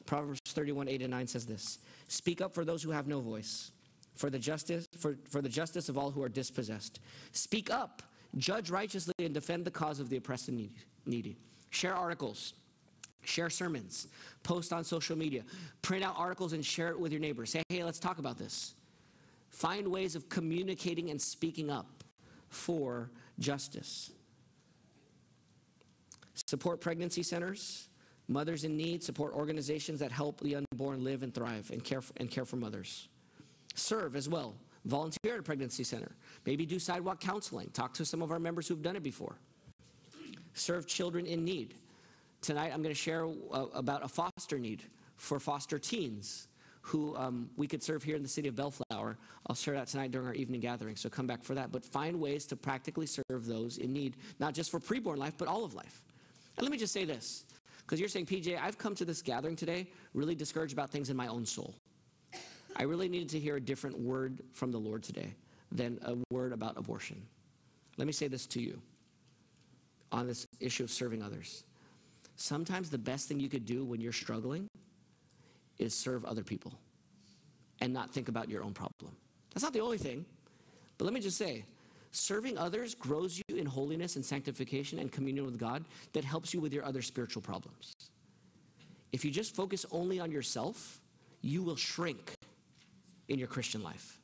Proverbs 31, 8 and 9 says this Speak up for those who have no voice, for the justice, for, for the justice of all who are dispossessed. Speak up, judge righteously, and defend the cause of the oppressed and needy. Share articles, share sermons, post on social media, print out articles and share it with your neighbors. Say, hey, let's talk about this. Find ways of communicating and speaking up for justice. Support pregnancy centers, mothers in need, support organizations that help the unborn live and thrive and care for, and care for mothers. Serve as well. Volunteer at a pregnancy center. Maybe do sidewalk counseling. Talk to some of our members who've done it before. Serve children in need. Tonight I'm going to share uh, about a foster need for foster teens who um, we could serve here in the city of Bellflower. I'll share that tonight during our evening gathering, so come back for that. But find ways to practically serve those in need, not just for preborn life, but all of life. And let me just say this because you're saying, PJ, I've come to this gathering today really discouraged about things in my own soul. I really needed to hear a different word from the Lord today than a word about abortion. Let me say this to you on this issue of serving others. Sometimes the best thing you could do when you're struggling is serve other people and not think about your own problem. That's not the only thing. But let me just say, serving others grows you in holiness and sanctification and communion with God that helps you with your other spiritual problems. If you just focus only on yourself, you will shrink in your Christian life.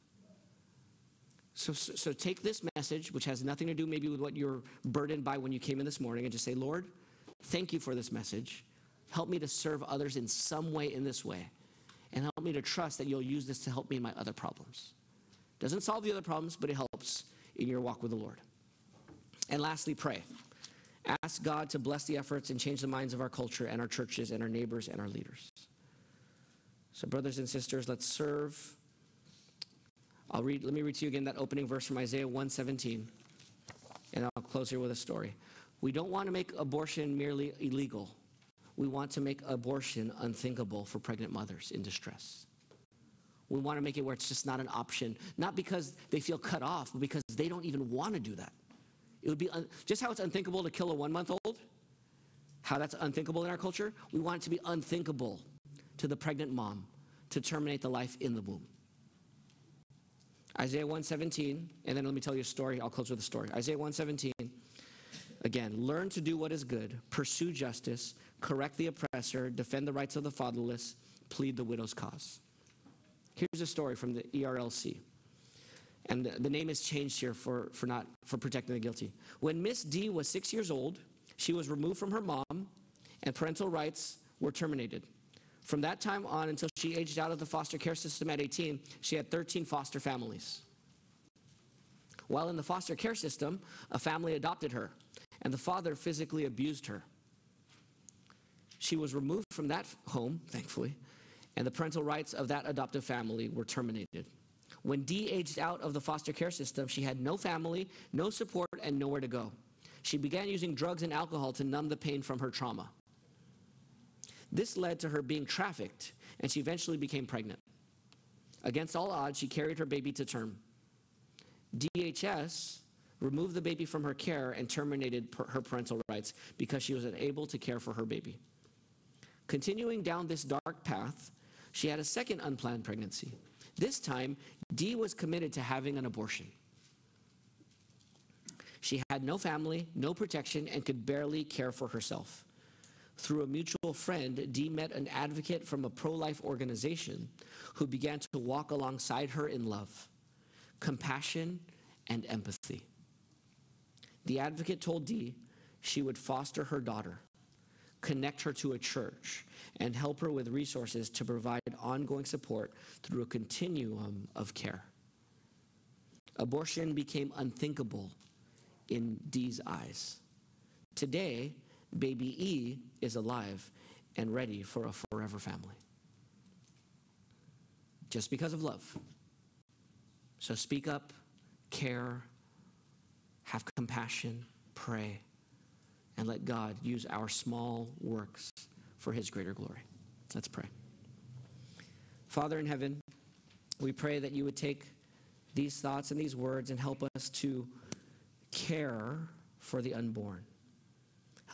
So, so, so, take this message, which has nothing to do maybe with what you're burdened by when you came in this morning, and just say, Lord, thank you for this message. Help me to serve others in some way in this way. And help me to trust that you'll use this to help me in my other problems. Doesn't solve the other problems, but it helps in your walk with the Lord. And lastly, pray. Ask God to bless the efforts and change the minds of our culture and our churches and our neighbors and our leaders. So, brothers and sisters, let's serve. I'll read, let me read to you again that opening verse from Isaiah 117, and I'll close here with a story. We don't want to make abortion merely illegal we want to make abortion unthinkable for pregnant mothers in distress. We want to make it where it's just not an option, not because they feel cut off, but because they don't even want to do that. It would be just how it's unthinkable to kill a one month old, how that's unthinkable in our culture. We want it to be unthinkable to the pregnant mom to terminate the life in the womb. Isaiah 117, and then let me tell you a story. I'll close with a story. Isaiah 117. Again, learn to do what is good, pursue justice, correct the oppressor, defend the rights of the fatherless, plead the widow's cause. Here's a story from the ERLC. And the, name is changed here for, for, not, for protecting the guilty. When Miss D was six years old, she was removed from her mom, and parental rights were terminated. From that time on until she aged out of the foster care system at 18, she had 13 foster families. While in the foster care system, a family adopted her, and the father physically abused her. She was removed from that home, thankfully, and the parental rights of that adoptive family were terminated. When Dee aged out of the foster care system, she had no family, no support, and nowhere to go. She began using drugs and alcohol to numb the pain from her trauma. This led to her being trafficked, and she eventually became pregnant. Against all odds, she carried her baby to term. DHS removed the baby from her care and terminated her parental rights because she was unable to care for her baby. Continuing down this dark path, she had a second unplanned pregnancy. This time, Dee was committed to having an abortion. She had no family, no protection, and could barely care for herself. Through a mutual friend, Dee met an advocate from a pro life organization who began to walk alongside her in love, compassion, and empathy. The advocate told Dee she would foster her daughter connect her to a church, and help her with resources to provide ongoing support through a continuum of care. Abortion became unthinkable in Dee's eyes. Today, baby E is alive and ready for a forever family. Just because of love. So speak up, care, have compassion, pray, and let God use our small works for his greater glory. Let's pray. Father in heaven, we pray that you would take these thoughts and these words and help us to care for the unborn.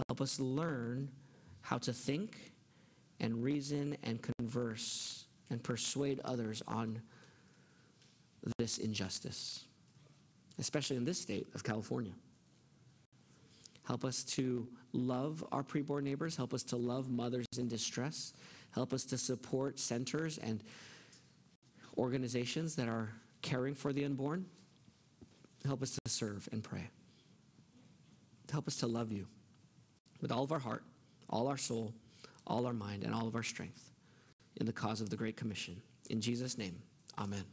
Help us learn how to think and reason and converse and persuade others on this injustice, especially in this state of California. Help us to love our preborn neighbors. Help us to love mothers in distress. Help us to support centers and organizations that are caring for the unborn. Help us to serve and pray. Help us to love you with all of our heart, all our soul, all our mind, and all of our strength in the cause of the Great Commission. In Jesus' name, amen.